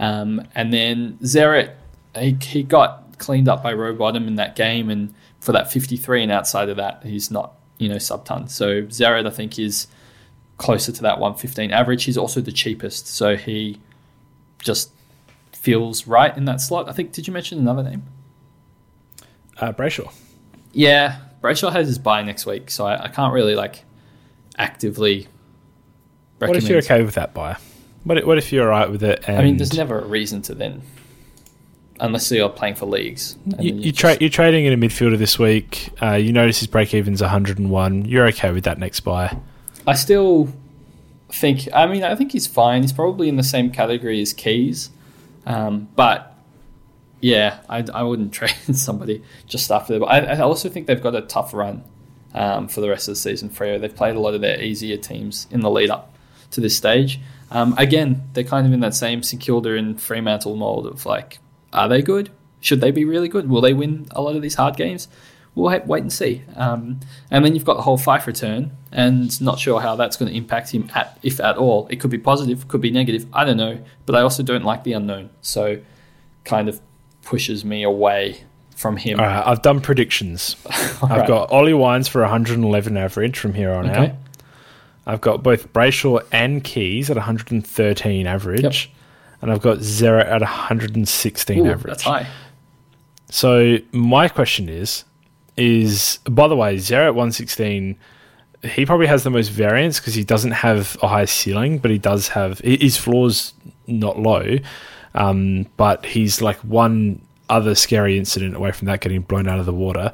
Um, and then Zeret, he, he got cleaned up by Rowbottom in that game, and for that 53, and outside of that, he's not you know, sub ton. So Zeret, I think, is closer to that 115 average. He's also the cheapest, so he just feels right in that slot. I think. Did you mention another name? Uh, Brayshaw. Yeah, Brayshaw has his buy next week, so I, I can't really like actively. Recommend. What if you're okay with that buy? What, what if you're alright with it? I mean, there's never a reason to then unless you're playing for leagues. You, you tra- you're trading in a midfielder this week. Uh, you notice his break even's 101. You're okay with that next buy. I still think. I mean, I think he's fine. He's probably in the same category as Keays, um, but yeah, I, I wouldn't trade somebody just after. that. But I, I also think they've got a tough run um, for the rest of the season. Freo, they've played a lot of their easier teams in the lead up to this stage. Um, again, they're kind of in that same St Kilda and Fremantle mold of like are they good? Should they be really good? Will they win a lot of these hard games? We'll wait and see. Um, and then you've got the whole Fyfe return, and not sure how that's going to impact him, at, if at all. It could be positive, could be negative. I don't know. But I also don't like the unknown, so kind of pushes me away from him. All right, I've done predictions. I've right. got Ollie Wines for 111 average from here on okay. out. I've got both Brayshaw and Keays at 113 average. Yep and I've got zero at 116 Ooh, average. That's high. So my question is, is by the way, zero at 116. He probably has the most variance because he doesn't have a high ceiling, but he does have his floor's not low, um, but he's like one other scary incident away from that getting blown out of the water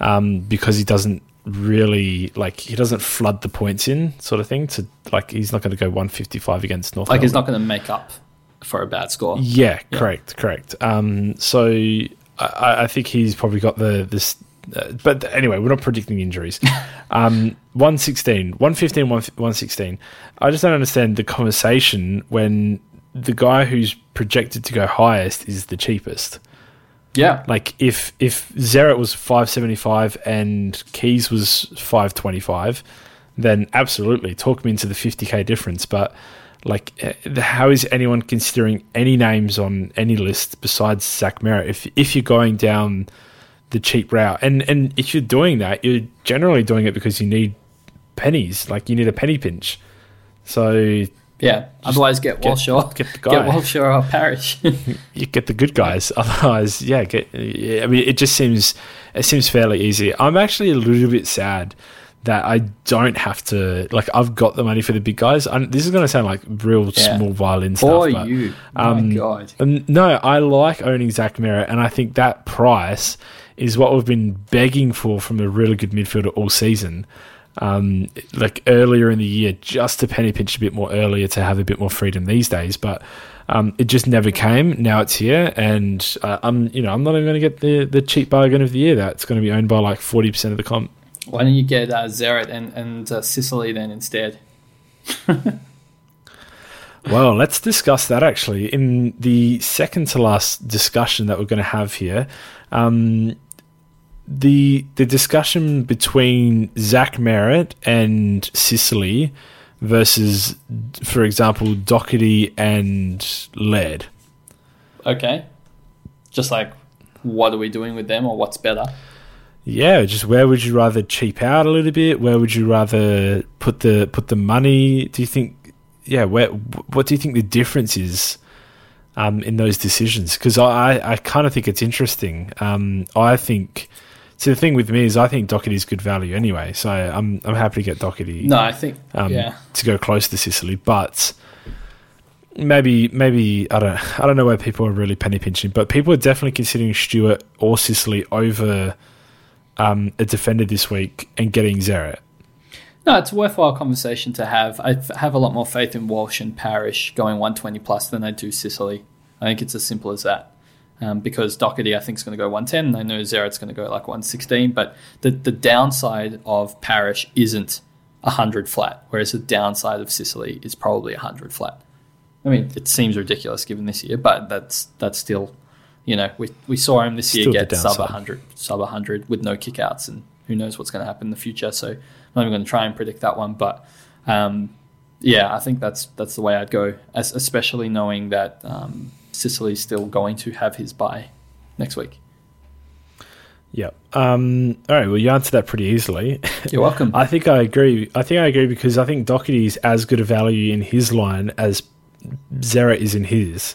um, because he doesn't really like he doesn't flood the points in sort of thing to like he's not going to go 155 against North. Like Melbourne. he's not going to make up for a bad score. Yeah, yeah. correct, correct. Um, so I, I, think he's probably got the this. Uh, but anyway, we're not predicting injuries. um, 116, 115, 116. I just don't understand the conversation when the guy who's projected to go highest is the cheapest. Yeah. Like if if Zeret was 575 and Keays was 525, then absolutely talk me into the 50k difference, but like, uh, how is anyone considering any names on any list besides Zach Merrett? If if you're going down the cheap route, and and if you're doing that, you're generally doing it because you need pennies. Like you need a penny pinch. So Yeah. Otherwise, get Walshaw. Get the guy. Get Walshaw or Parish. you get the good guys. Otherwise, yeah, get. Yeah, I mean, it just seems it seems fairly easy. I'm actually a little bit sad that I don't have to like. I've got the money for the big guys. i this is going to sound like real Yeah. small violin stuff. For but, you. um, My God. no, I like owning Zach Merrett, and I think that price is what we've been begging for from a really good midfielder all season. Um, like earlier in the year, just to penny pinch a bit more earlier to have a bit more freedom these days, but um, it just never came. Now it's here, and uh, I'm you know I'm not even going to get the the cheap bargain of the year. That's going to be owned by like forty percent of the comp. Why don't you get uh, Zeret and, and uh, Sicily then instead? Well, let's discuss that actually in the second to last discussion that we're going to have here. Um, the the discussion between Zach Merrett and Sicily versus, for example, Docherty and Led. Okay. Just like, what are we doing with them or what's better? Yeah, just where would you rather cheap out a little bit? Where would you rather put the put the money? Do you think? Yeah, where? What do you think the difference is um, in those decisions? Because I, I kind of think it's interesting. Um, I think. So the thing with me is, I think Docherty's good value anyway. So I'm I'm happy to get Docherty. No, I think, um, yeah. to go close to Sicily, but maybe maybe I don't I don't know where people are really penny pinching, but people are definitely considering Stewart or Sicily over um, a defender this week and getting Zeret. No, it's a worthwhile conversation to have. I have a lot more faith in Walsh and Parish going 120 plus than I do Sicily. I think it's as simple as that. Um, because Docherty, I think, is going to go 110. and I know Zeret's going to go like 116. But the, the downside of Parish isn't 100 flat, whereas the downside of Sicily is probably 100 flat. I mean, it seems ridiculous given this year, but that's that's still, you know, we, we saw him this year Still get sub downside. 100, sub 100 with no kickouts, and who knows what's going to happen in the future. So I'm not even going to try and predict that one, but um, yeah, I think that's that's the way I'd go, as, especially knowing that um, Sicily's still going to have his buy next week. Yeah. Um, all right. Well, you answered that pretty easily. You're welcome. I think I agree. I think I agree because I think Docherty is as good a value in his line as Zeret is in his.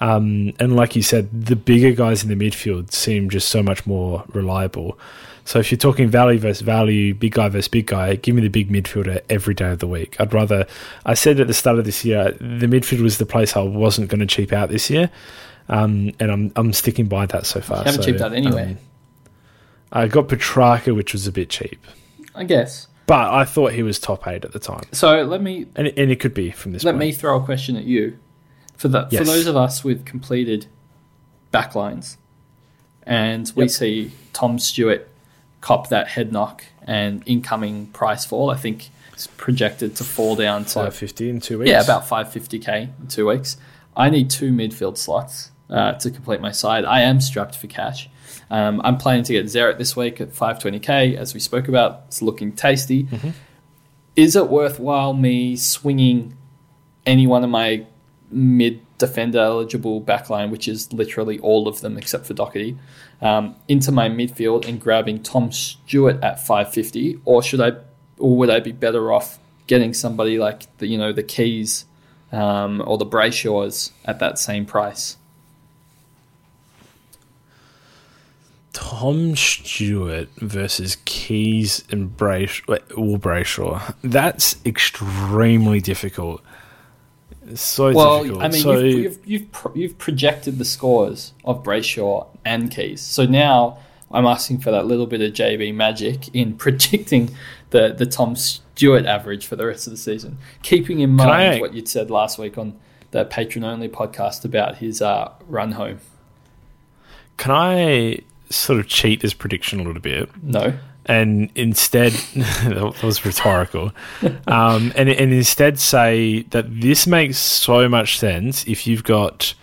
Um, and like you said, the bigger guys in the midfield seem just so much more reliable. So if you're talking value versus value, big guy versus big guy, give me the big midfielder every day of the week. I'd rather. I said at the start of this year, the midfield was the place I wasn't going to cheap out this year, um, and I'm I'm sticking by that so far. You haven't So, cheaped out anyway. um, I got Petracca, which was a bit cheap, I guess. but I thought he was top eight at the time, So let me and and it could be from this. let point. me throw a question at you. For the for those of us with completed backlines, and we Yep. see Tom Stewart cop that head knock and incoming price fall, I think it's projected to fall down to five fifty in two weeks. Yeah, about 550k in two weeks. I need two midfield slots uh, to complete my side. I am strapped for cash. Um, I'm planning to get Zeret this week at 520k, as we spoke about. It's looking tasty. Is it worthwhile me swinging any one of my mid defender eligible backline, which is literally all of them except for Docherty, um, into my midfield and grabbing Tom Stewart at 550, or should I, or would I be better off getting somebody like the you know the Keays um, or the Brayshaws at that same price? Tom Stewart versus Keays and Brayshaw, or Brayshaw. That's extremely difficult. It's so Well, difficult. I mean, so, you've, you've, you've, pro- you've projected the scores of Brayshaw and Keays. So now I'm asking for that little bit of JB magic in predicting the, the Tom Stewart average for the rest of the season. Keeping in mind I- what you'd said last week on the patron only podcast about his uh, run home. can I sort of cheat this prediction a little bit? No. And instead that was rhetorical um, and, and instead say that this makes so much sense if you've got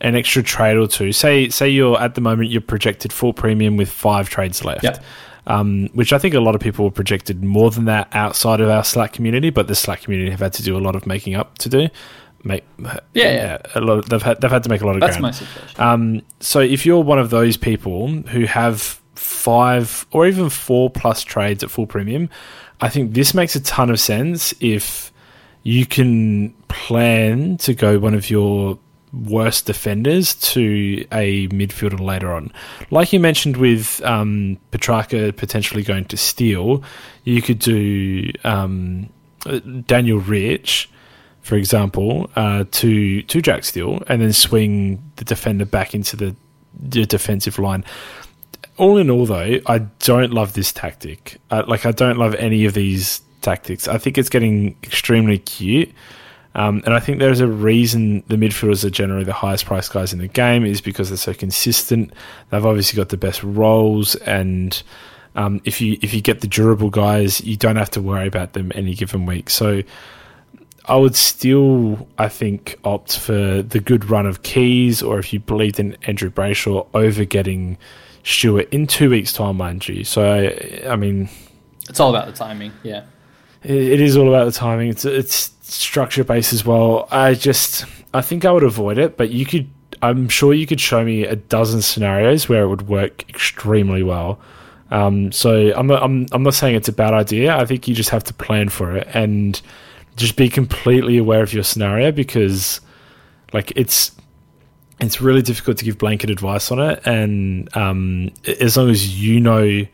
an extra trade or two say say you're at the moment you're projected full premium with five trades left Yep. um, which I think a lot of people were projected more than that outside of our Slack community, but the Slack community have had to do a lot of making up to do. Make, yeah. a lot. Of, they've had they've had to make a lot of That's ground. my situation. Um, so if you're one of those people who have five or even four plus trades at full premium, I think this makes a ton of sense if you can plan to go one of your worst defenders to a midfielder later on. Like you mentioned with um, Petracca potentially going to Steele, you could do um, Daniel Rich, for example, uh, to to Jack Steele, and then swing the defender back into the, the defensive line. All in all, though, I don't love this tactic. Uh, like, I don't love any of these tactics. I think it's getting extremely cute. Um, and I think there's a reason the midfielders are generally the highest priced guys in the game is because they're so consistent. They've obviously got the best roles, and um, if you if you get the durable guys, you don't have to worry about them any given week. So I would still, I think, opt for the good run of Keays, or if you believed in Andrew Brayshaw over getting Stewart in two weeks' time, mind you. So I, I mean, it's all about the timing. Yeah, it, it is all about the timing. It's it's structure based as well. I just I think I would avoid it, but you could I'm sure you could show me a dozen scenarios where it would work extremely well. Um, so I'm not, I'm I'm not saying it's a bad idea. I think you just have to plan for it and just be completely aware of your scenario because like it's it's really difficult to give blanket advice on it. And um, as long as you know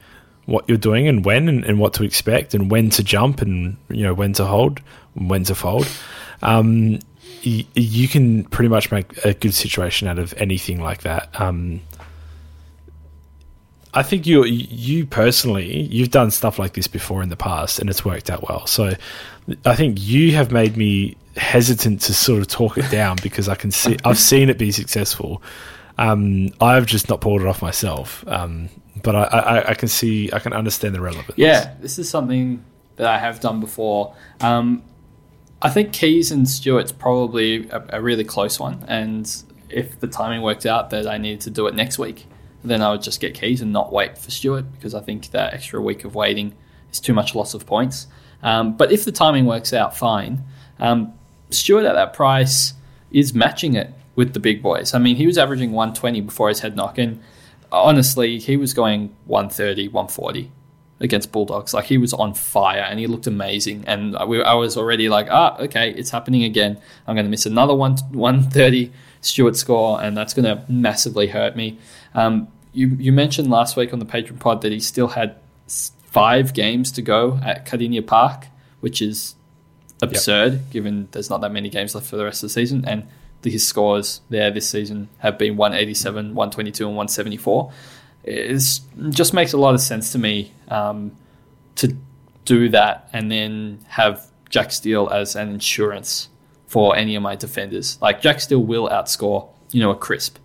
what you're doing and when and, and, what to expect and when to jump and you know when to hold and when to fold um, y- you can pretty much make a good situation out of anything like that. Um, I think you you personally you've done stuff like this before in the past and it's worked out well. So I think you have made me hesitant to sort of talk it down because I can see I've seen it be successful um, I've just not pulled it off myself um, but I, I, I, can see, I can understand the relevance. Yeah, this is something that I have done before. Um, I think Keays and Stewart's probably a, a, really close one, and if the timing worked out that I needed to do it next week, then I would just get Keays and not wait for Stewart because I think that extra week of waiting is too much loss of points. Um, but if the timing works out, fine. Um, Stewart at that price is matching it with the big boys. I mean, he was averaging 120 before his head knock, and honestly, he was going 130, 140 against Bulldogs. Like he was on fire and he looked amazing. And I, I was already like, ah, okay, it's happening again. I'm going to miss another one, 130 Stewart score, and that's going to massively hurt me. Um, you, you mentioned last week on the Patreon pod that he still had five games to go at Kardinia Park, which is absurd yep. given there's not that many games left for the rest of the season. And his scores there this season have been 187, 122, and 174. It just makes a lot of sense to me um, to do that and then have Jack Steele as an insurance for any of my defenders. Like Jack Steele will outscore, you know, a crisp.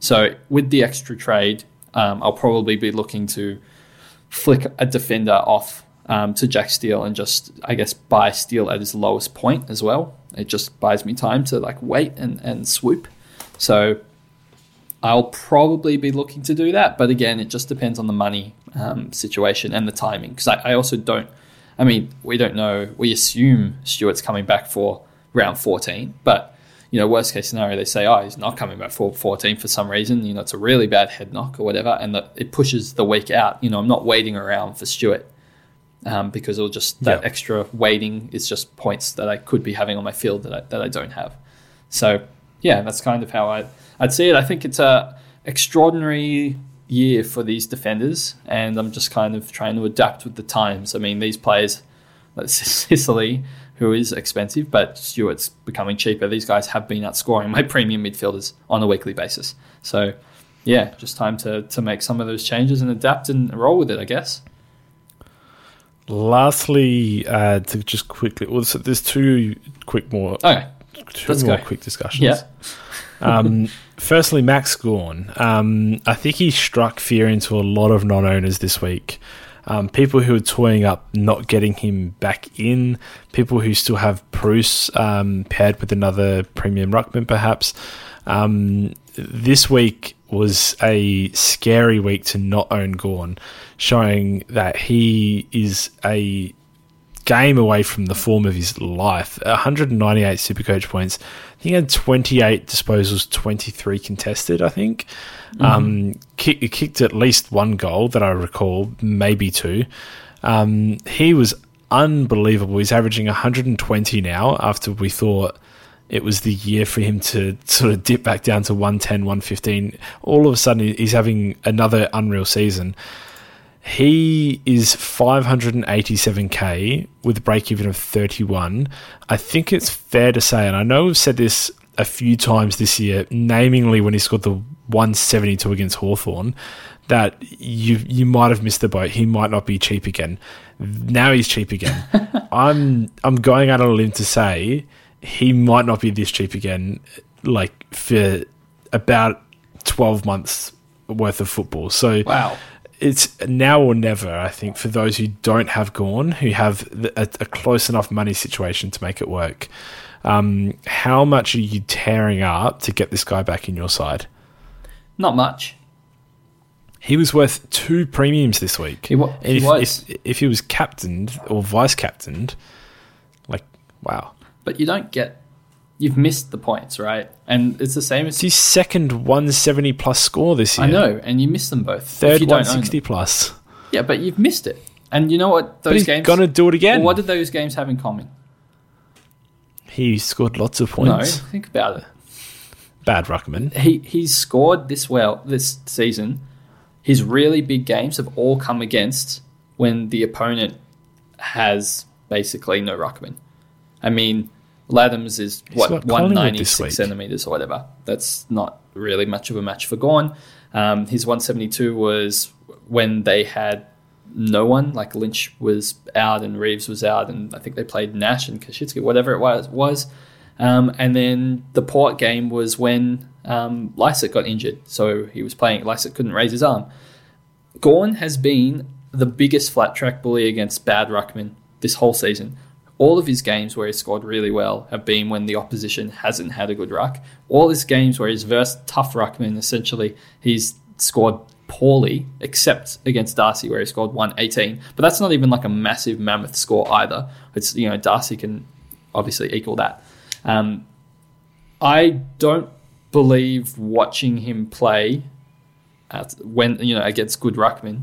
So with the extra trade, um, I'll probably be looking to flick a defender off um, to Jack Steele and just, I guess, buy Steele at his lowest point as well. It just buys me time to like wait and, and swoop. So I'll probably be looking to do that. But again, it just depends on the money um, situation and the timing. Because I, I, also don't, I mean, we don't know. We assume Stewart's coming back for round 14. But, you know, worst case scenario, they say, oh, he's not coming back for 14 for some reason. You know, it's a really bad head knock or whatever. And the, it pushes the week out. You know, I'm not waiting around for Stewart um, because it'll just that extra weighting is just points that I could be having on my field that I, that I don't have. So yeah, that's kind of how I I'd see it. I think it's a extraordinary year for these defenders, and I'm just kind of trying to adapt with the times. I mean, these players, like Sicily, who is expensive, but Stewart's becoming cheaper. These guys have been outscoring my premium midfielders on a weekly basis. So yeah, just time to to make some of those changes and adapt and roll with it, I guess. Lastly, uh, to just quickly, well, so there's two quick more, okay. 2 Let's more go. quick discussions. Yeah. um, firstly, Max Gawn. Um, I think he struck fear into a lot of non-owners this week. Um, people who are toying up not getting him back in, people who still have Bruce um, paired with another premium ruckman, perhaps. Um, this week was a scary week to not own Gawn, showing that he is a game away from the form of his life. 198 Supercoach points. He had 28 disposals, 23 contested, I think. Mm-hmm. Um, kick, kicked at least one goal that I recall, maybe two. Um, he was unbelievable. He's averaging 120 now after we thought it was the year for him to sort of dip back down to 110, 115. All of a sudden, he's having another unreal season. He is 587k with a break even of 31. I think it's fair to say, and I know we've said this a few times this year, namely when he scored the 172 against Hawthorn, that you you might have missed the boat. He might not be cheap again. Now he's cheap again. I'm I'm going out on a limb to say he might not be this cheap again, like for about 12 months worth of football. So wow it's now or never, I think, for those who don't have Gawn, who have a, a close enough money situation to make it work. Um, how much are you tearing up to get this guy back in your side? Not much. He was worth two premiums this week. He, wa- he if, was. If, if he was captained or vice captained, like, wow. But you don't get you've missed the points, right? And it's the same as it's his second 170 plus score this year. I know, and you missed them both. Third 160 plus. Yeah, but you've missed it. And you know what? Those games gonna do it again. Well, what did those games have in common? He scored lots of points. No, think about it. Bad Ruckman. He he's scored this well this season. His really big games have all come against when the opponent has basically no Ruckman. I mean, Ladhams is what one ninety six centimeters or whatever. That's not really much of a match for Gawn. Um, his one seventy two was when they had no one. Like Lynch was out and Reeves was out, and I think they played Nash and Koschitzke, whatever it was. was. Um, and then the Port game was when um, Lycett got injured, so he was playing. Lycett couldn't raise his arm. Gawn has been the biggest flat track bully against bad ruckman this whole season all of his games where he scored really well have been when the opposition hasn't had a good ruck. All his games where he's versed tough ruckman, essentially, he's scored poorly, except against Darcy where he scored 118. But that's not even like a massive mammoth score either. It's you know Darcy can obviously equal that. Um, I don't believe watching him play at, when you know against good ruckman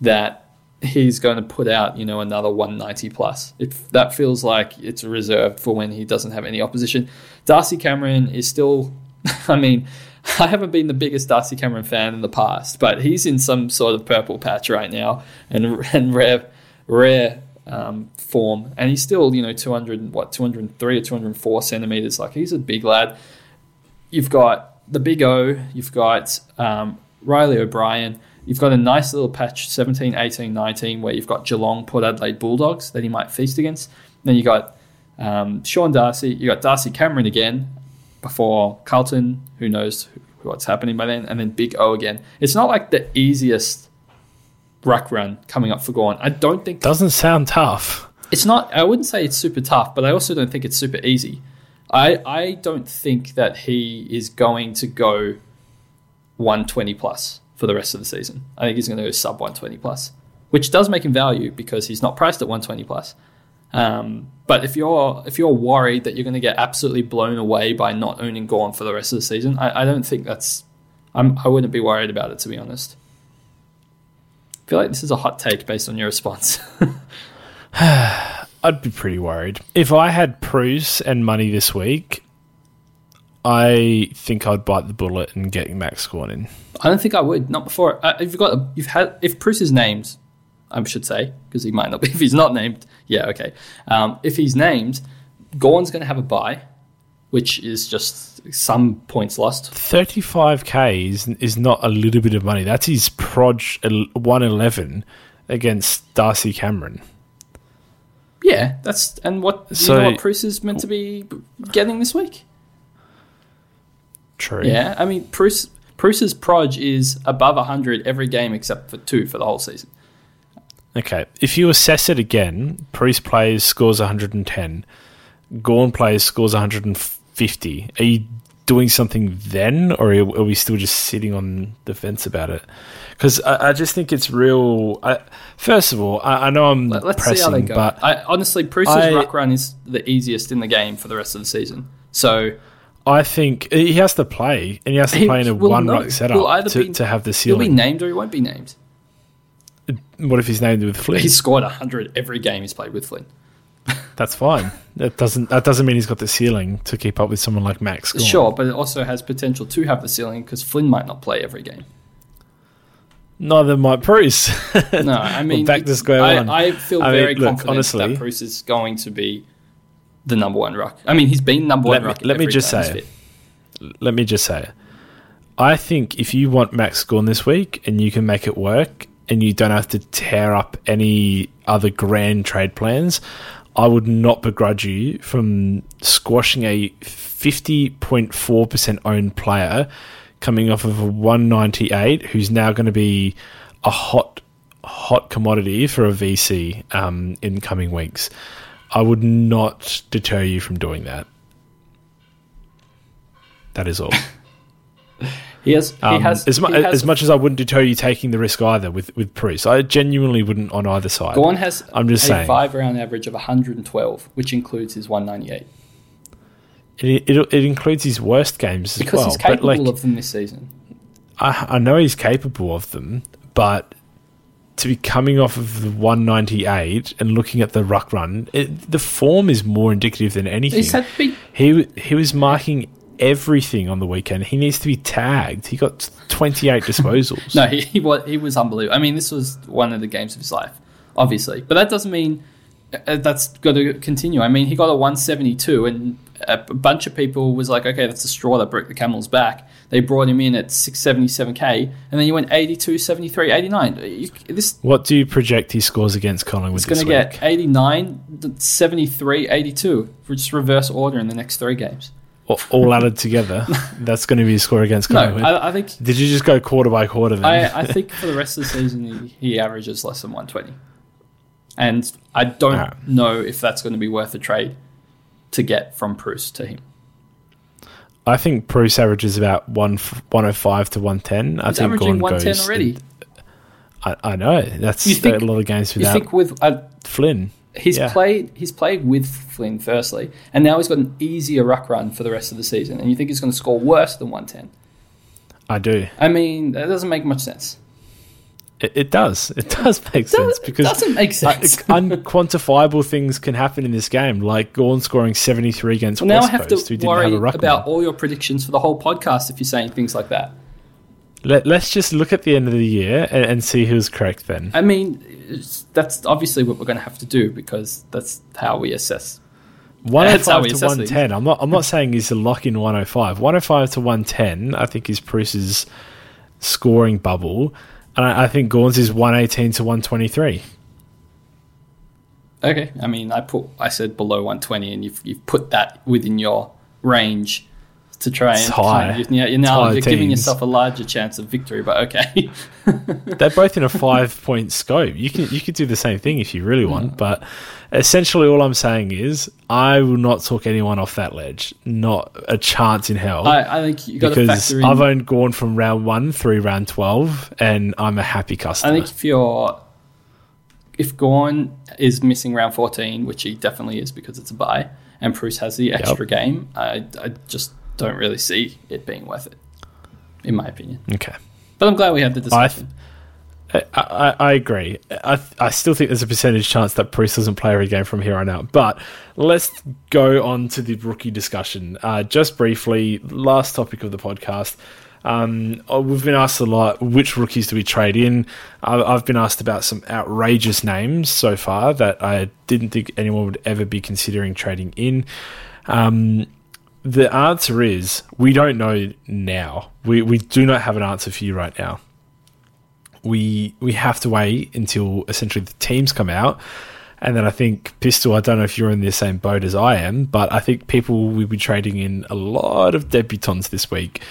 that he's going to put out, you know, another 190 plus. It, that feels like it's reserved for when he doesn't have any opposition. Darcy Cameron is still, I mean, I haven't been the biggest Darcy Cameron fan in the past, but he's in some sort of purple patch right now and, and rare, rare um, form. And he's still, you know, 200, what, 203 or 204 centimeters. Like he's a big lad. You've got the big O, you've got um, Riley O'Brien You've got a nice little patch 17, 18, 19 where you've got Geelong, Port Adelaide Bulldogs that he might feast against. Then you got um, Sean Darcy, you got Darcy Cameron again before Carlton, who knows what's happening by then, and then Big O again. It's not like the easiest ruck run coming up for Gawn. I don't think doesn't sound tough. It's not. I wouldn't say it's super tough, but I also don't think it's super easy. I I don't think that he is going to go 120 plus for the rest of the season. I think he's going to go sub 120 plus, which does make him value because he's not priced at 120 plus. Um, but if you're if you're worried that you're going to get absolutely blown away by not owning Gawn for the rest of the season, I, I don't think that's. I'm, I wouldn't be worried about it to be honest. I feel like this is a hot take based on your response. I'd be pretty worried if I had Preuss and money this week. I think I'd bite the bullet and get Max Gawn in. I don't think I would. Not before. Uh, if you've got, a, you've had, if Preuss is named, I should say, because he might not be. If he's not named, yeah, okay. Um, if he's named, Gawn's going to have a buy, which is just some points lost. 35k is, is not a little bit of money. That's his Proj 111 against Darcy Cameron. Yeah, that's and what so, you know what Preuss is meant to be getting this week. True. Yeah, I mean Preuss Preuss's proj is above 100 every game except for two for the whole season. Okay. If you assess it again, Preuss plays scores 110. Gawn plays scores 150. Are you doing something then, or are we still just sitting on the fence about it? Because I, I, just think it's real. I, first of all, I, I know I'm Let, us pressing, see how they go. but I, honestly, Preuss's ruck run is the easiest in the game for the rest of the season. So I think he has to play, and he has to play in a one ruck setup to, be, to have the ceiling. He'll be named or he won't be named. What if he's named with Flynn? He's scored 100 every game he's played with Flynn. That's fine. That doesn't that doesn't mean he's got the ceiling to keep up with someone like Max. Sure, but it also has potential to have the ceiling because Flynn might not play every game. Neither might Bruce. No, I mean, back to square I, one. I feel I mean, very look, confident honestly- that Bruce is going to be the number one ruck. I mean, he's been number Let one me- ruck. let me just say he's it. fit. Let me just say. I think if you want Max Gawn this week and you can make it work and you don't have to tear up any other grand trade plans, I would not begrudge you from squashing a 50.4% owned player coming off of a 198 who's now going to be a hot hot commodity for a VC um, in coming weeks. I would not deter you from doing that. That is all. He has. He Um, has as, mu- he has- as much as I wouldn't deter you taking the risk either with with Bruce, I genuinely wouldn't on either side. Gawn has I'm just a saying. five round average of 112, which includes his 198 It, it, it includes his worst games as because well. he's capable but like, of them this season. I, I know he's capable of them, but to be coming off of the 198 and looking at the ruck run, it, the form is more indicative than anything. Big. He he was marking everything on the weekend. He needs to be tagged. He got 28 disposals. No, he, he was he was unbelievable. I mean, this was one of the games of his life, obviously, but that doesn't mean uh, that's got to continue. I mean, he got a 172, and a bunch of people was like, okay, that's the straw that broke the camel's back. They brought him in at 677k, and then he went 82, 73, 89. You, this What do you project he scores against Collingwood is going to get 89, 73, 82. Just reverse order in the next three games. all, added together, that's going to be his score against No, Collingwood. I, I think Did you just go quarter by quarter then? I, I think for the rest of the season he, he averages less than 120, and I don't Alright. know if that's going to be worth a trade to get from Bruce to him. I think Bruce averages about one, 105 to 110. I He's think averaging Gawn 110 goes, already. I, I know. That's You think- a lot of games without. You think with uh, Flynn. he's Yeah. played he's played with Flynn firstly, and now he's got an easier ruck run for the rest of the season, and you think he's going to score worse than 110? I do. I mean, that doesn't make much sense. It, it does. It does make sense it because doesn't make sense. uh, unquantifiable things can happen in this game, like Gawn scoring 73 against Well, now I West have Coast, to worry have a ruckman. about all your predictions for the whole podcast if you're saying things like that. Let, let's just look at the end of the year and, and see who's correct then. I mean, that's obviously what we're going to have to do because that's how we assess. 105 to 110. I'm not. I'm not saying he's a lock in 105. 105 to 110. I think is Bruce's scoring bubble, and I, I think Gawn's is 118 to 123. Okay, I mean, I put I said below 120, and you've you've put that within your range to try and It's high. kind of- yeah, you're now you're giving yourself a larger chance of victory. But okay, They're both in a five point scope. You can you could do the same thing if you really want, mm. but essentially all I'm saying is I will not talk anyone off that ledge. Not a chance in hell. I, I think you got to because in. I've owned Gawn from round one through round twelve, and I'm a happy customer. I think if you're if Gawn is missing round 14, which he definitely is because it's a bye, and Bruce has the extra game, I, I just don't really see it being worth it, in my opinion. okay. But I'm glad we had the I, discussion. I, I, I agree. I, I still think there's a percentage chance that Bruce doesn't play every game from here on out. But let's go on to the rookie discussion. Uh, just briefly, last topic of the podcast. Um, oh, we've been asked a lot which rookies do we trade in. I've been asked about some outrageous names so far that I didn't think anyone would ever be considering trading in. Um, the answer is we don't know now. We we do not have an answer for you right now. We we have to wait until essentially the teams come out, and then I think Pistol. I don't know if you're in the same boat as I am, but I think people will be trading in a lot of debutants this week.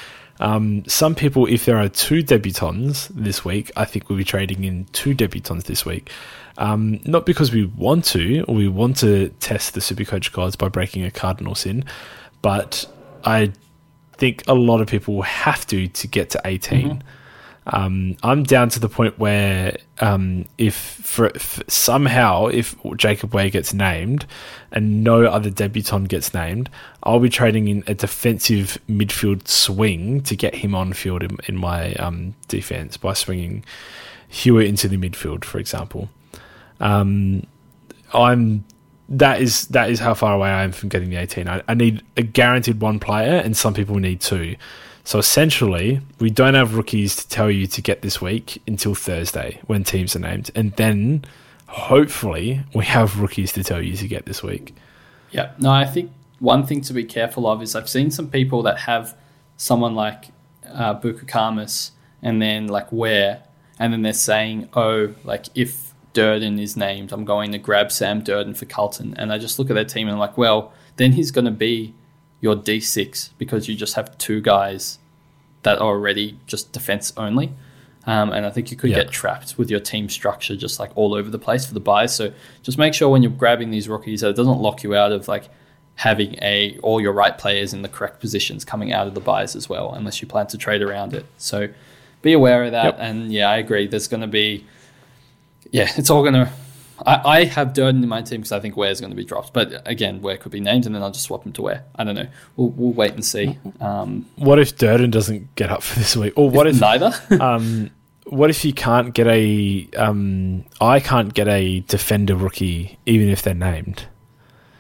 Um, some people, if there are two debutants this week, I think we'll be trading in two debutants this week. Um, not because we want to, or we want to test the Supercoach gods by breaking a cardinal sin, but I think a lot of people will have to to get to 18. Um, I'm down to the point where um, if for, f somehow if Jacob Way gets named and no other debutant gets named, I'll be trading in a defensive midfield swing to get him on field in, in my um, defense by swinging Hewett into the midfield, for example. Um, I'm that is that is how far away I am from getting the 18. I, I need a guaranteed one player, and some people need two. So essentially, we don't have rookies to tell you to get this week until Thursday when teams are named, and then hopefully we have rookies to tell you to get this week. Yeah, no, I think one thing to be careful of is I've seen some people that have someone like uh, and then like where, and then they're saying, oh, like if Durdin is named, I'm going to grab Sam Durdin for Carlton. And I just look at their team and I'm like, well, then he's going to be your D6 because you just have two guys that are already just defense only. Um, and I think you could yeah. get trapped with your team structure just like all over the place for the buys. So just make sure when you're grabbing these rookies that it doesn't lock you out of like having a all your right players in the correct positions coming out of the buys as well, unless you plan to trade around it. So be aware of that. Yep. And yeah, I agree. There's going to be yeah, it's all going to. I, have Durdin in my team because I think Ware's going to be dropped. But again, Ware could be named, and then I'll just swap him to Ware. I don't know. We'll, we'll wait and see. Um, what if Durdin doesn't get up for this week? Or what if, if neither? um, what if you can't get a? Um, I can't get a defender rookie even if they're named.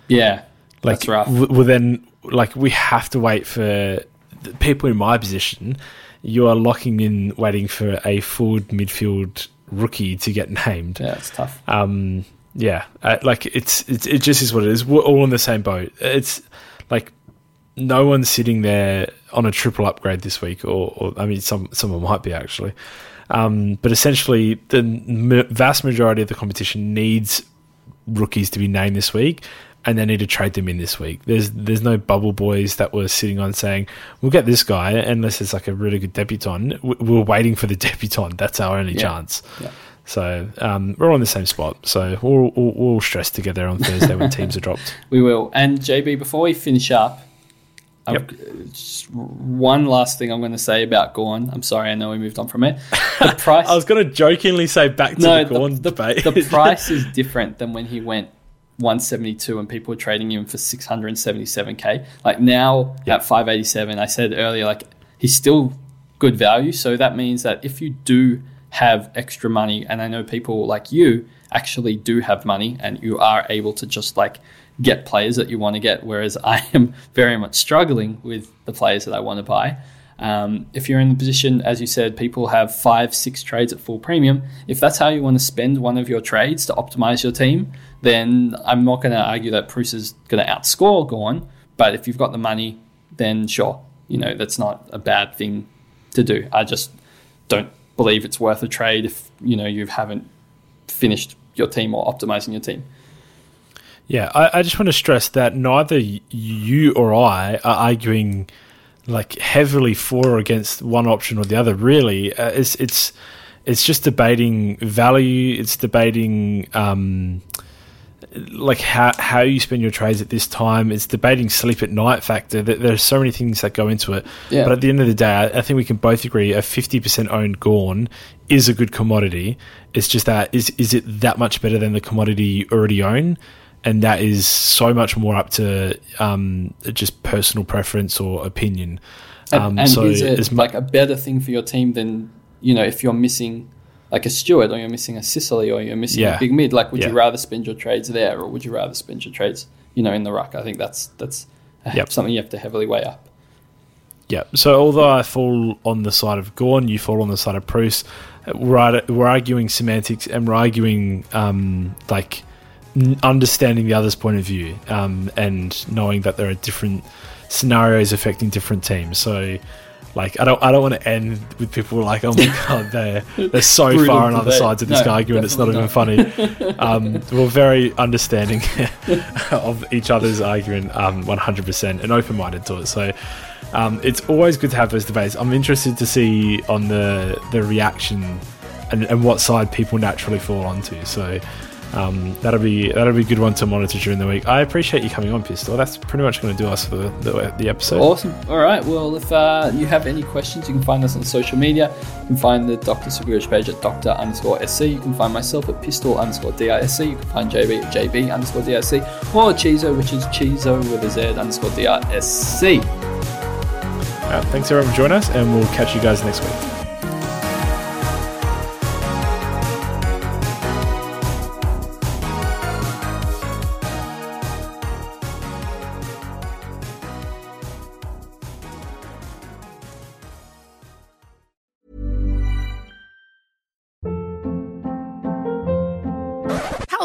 Yeah, like, that's rough. W- well, then, like we have to wait for people in my position. You are locking in, waiting for a forward midfield rookie to get named. Yeah, it's tough. Um, yeah, uh, like it's, it's it just is what it is. We're all in the same boat. It's like no one's sitting there on a triple upgrade this week, or, or I mean, some someone might be actually. Um, but essentially, the m- vast majority of the competition needs rookies to be named this week, and they need to trade them in this week. There's there's no bubble boys that were sitting on saying we'll get this guy unless it's like a really good debutant. We're waiting for the debutant. That's our only yeah. chance. Yeah. So um, we're on the same spot. So we'll, we'll, we'll stress together on Thursday when teams are dropped. We will. And JB, before we finish up, yep. just one last thing I'm going to say about Gawn. I'm sorry, I know we moved on from it. The price. I was going to jokingly say back to no, the Gawn the, debate. the price is different than when he went 172 and people are trading him for 677k. Like now yep. at 587, I said earlier, like he's still good value. So that means that if you do have extra money, and I know people like you actually do have money and you are able to just like get players that you want to get, whereas I am very much struggling with the players that I want to buy. Um, if you're in the position, as you said, people have five, six trades at full premium. If that's how you want to spend one of your trades to optimize your team, then I'm not going to argue that Bruce is going to outscore Gawn. But if you've got the money, then sure, you know that's not a bad thing to do. I just don't believe it's worth a trade if you know you haven't finished your team or optimizing your team. Yeah, I, I just want to stress that neither you or I are arguing like heavily for or against one option or the other. Really, uh, it's it's it's just debating value. It's debating um, like how how you spend your trades at this time. It's debating sleep at night factor. There are so many things that go into it. Yeah. But at the end of the day, I think we can both agree a fifty percent owned Gawn is a good commodity. It's just that is is it that much better than the commodity you already own? and that is so much more up to um, just personal preference or opinion. Um, and, and so is it like a better thing for your team than you know if you're missing like a Stewart or you're missing a Sicily or you're missing yeah. a big mid? Like, would yeah. you rather spend your trades there or would you rather spend your trades you know in the ruck? I think that's that's yep. something you have to heavily weigh up. Yeah. So although I fall on the side of Gawn, you fall on the side of Bruce. We're, we're arguing semantics and we're arguing um, like understanding the other's point of view um, and knowing that there are different scenarios affecting different teams. So, like, I don't, I don't want to end with people like, oh my god, they're they're so far on other sides of this no, argument. It's not, not even funny. Um, we're very understanding of each other's argument, um, 100%, and open minded to it. So. Um, it's always good to have those debates. I'm interested to see on the the reaction and, and what side people naturally fall onto. So um, that'll be that'll be a good one to monitor during the week. I appreciate you coming on, Pistol. That's pretty much going to do us for the, the, the, episode. Awesome. All right. Well, if uh, you have any questions, you can find us on social media. You can find the Dr. Sigurd page at Dr. underscore SC. You can find myself at Pistol underscore DISC. You can find JB at JB underscore DISC or Chizo, which is Chizo with a Z underscore DISC. Uh, thanks everyone for joining us, and we'll catch you guys next week.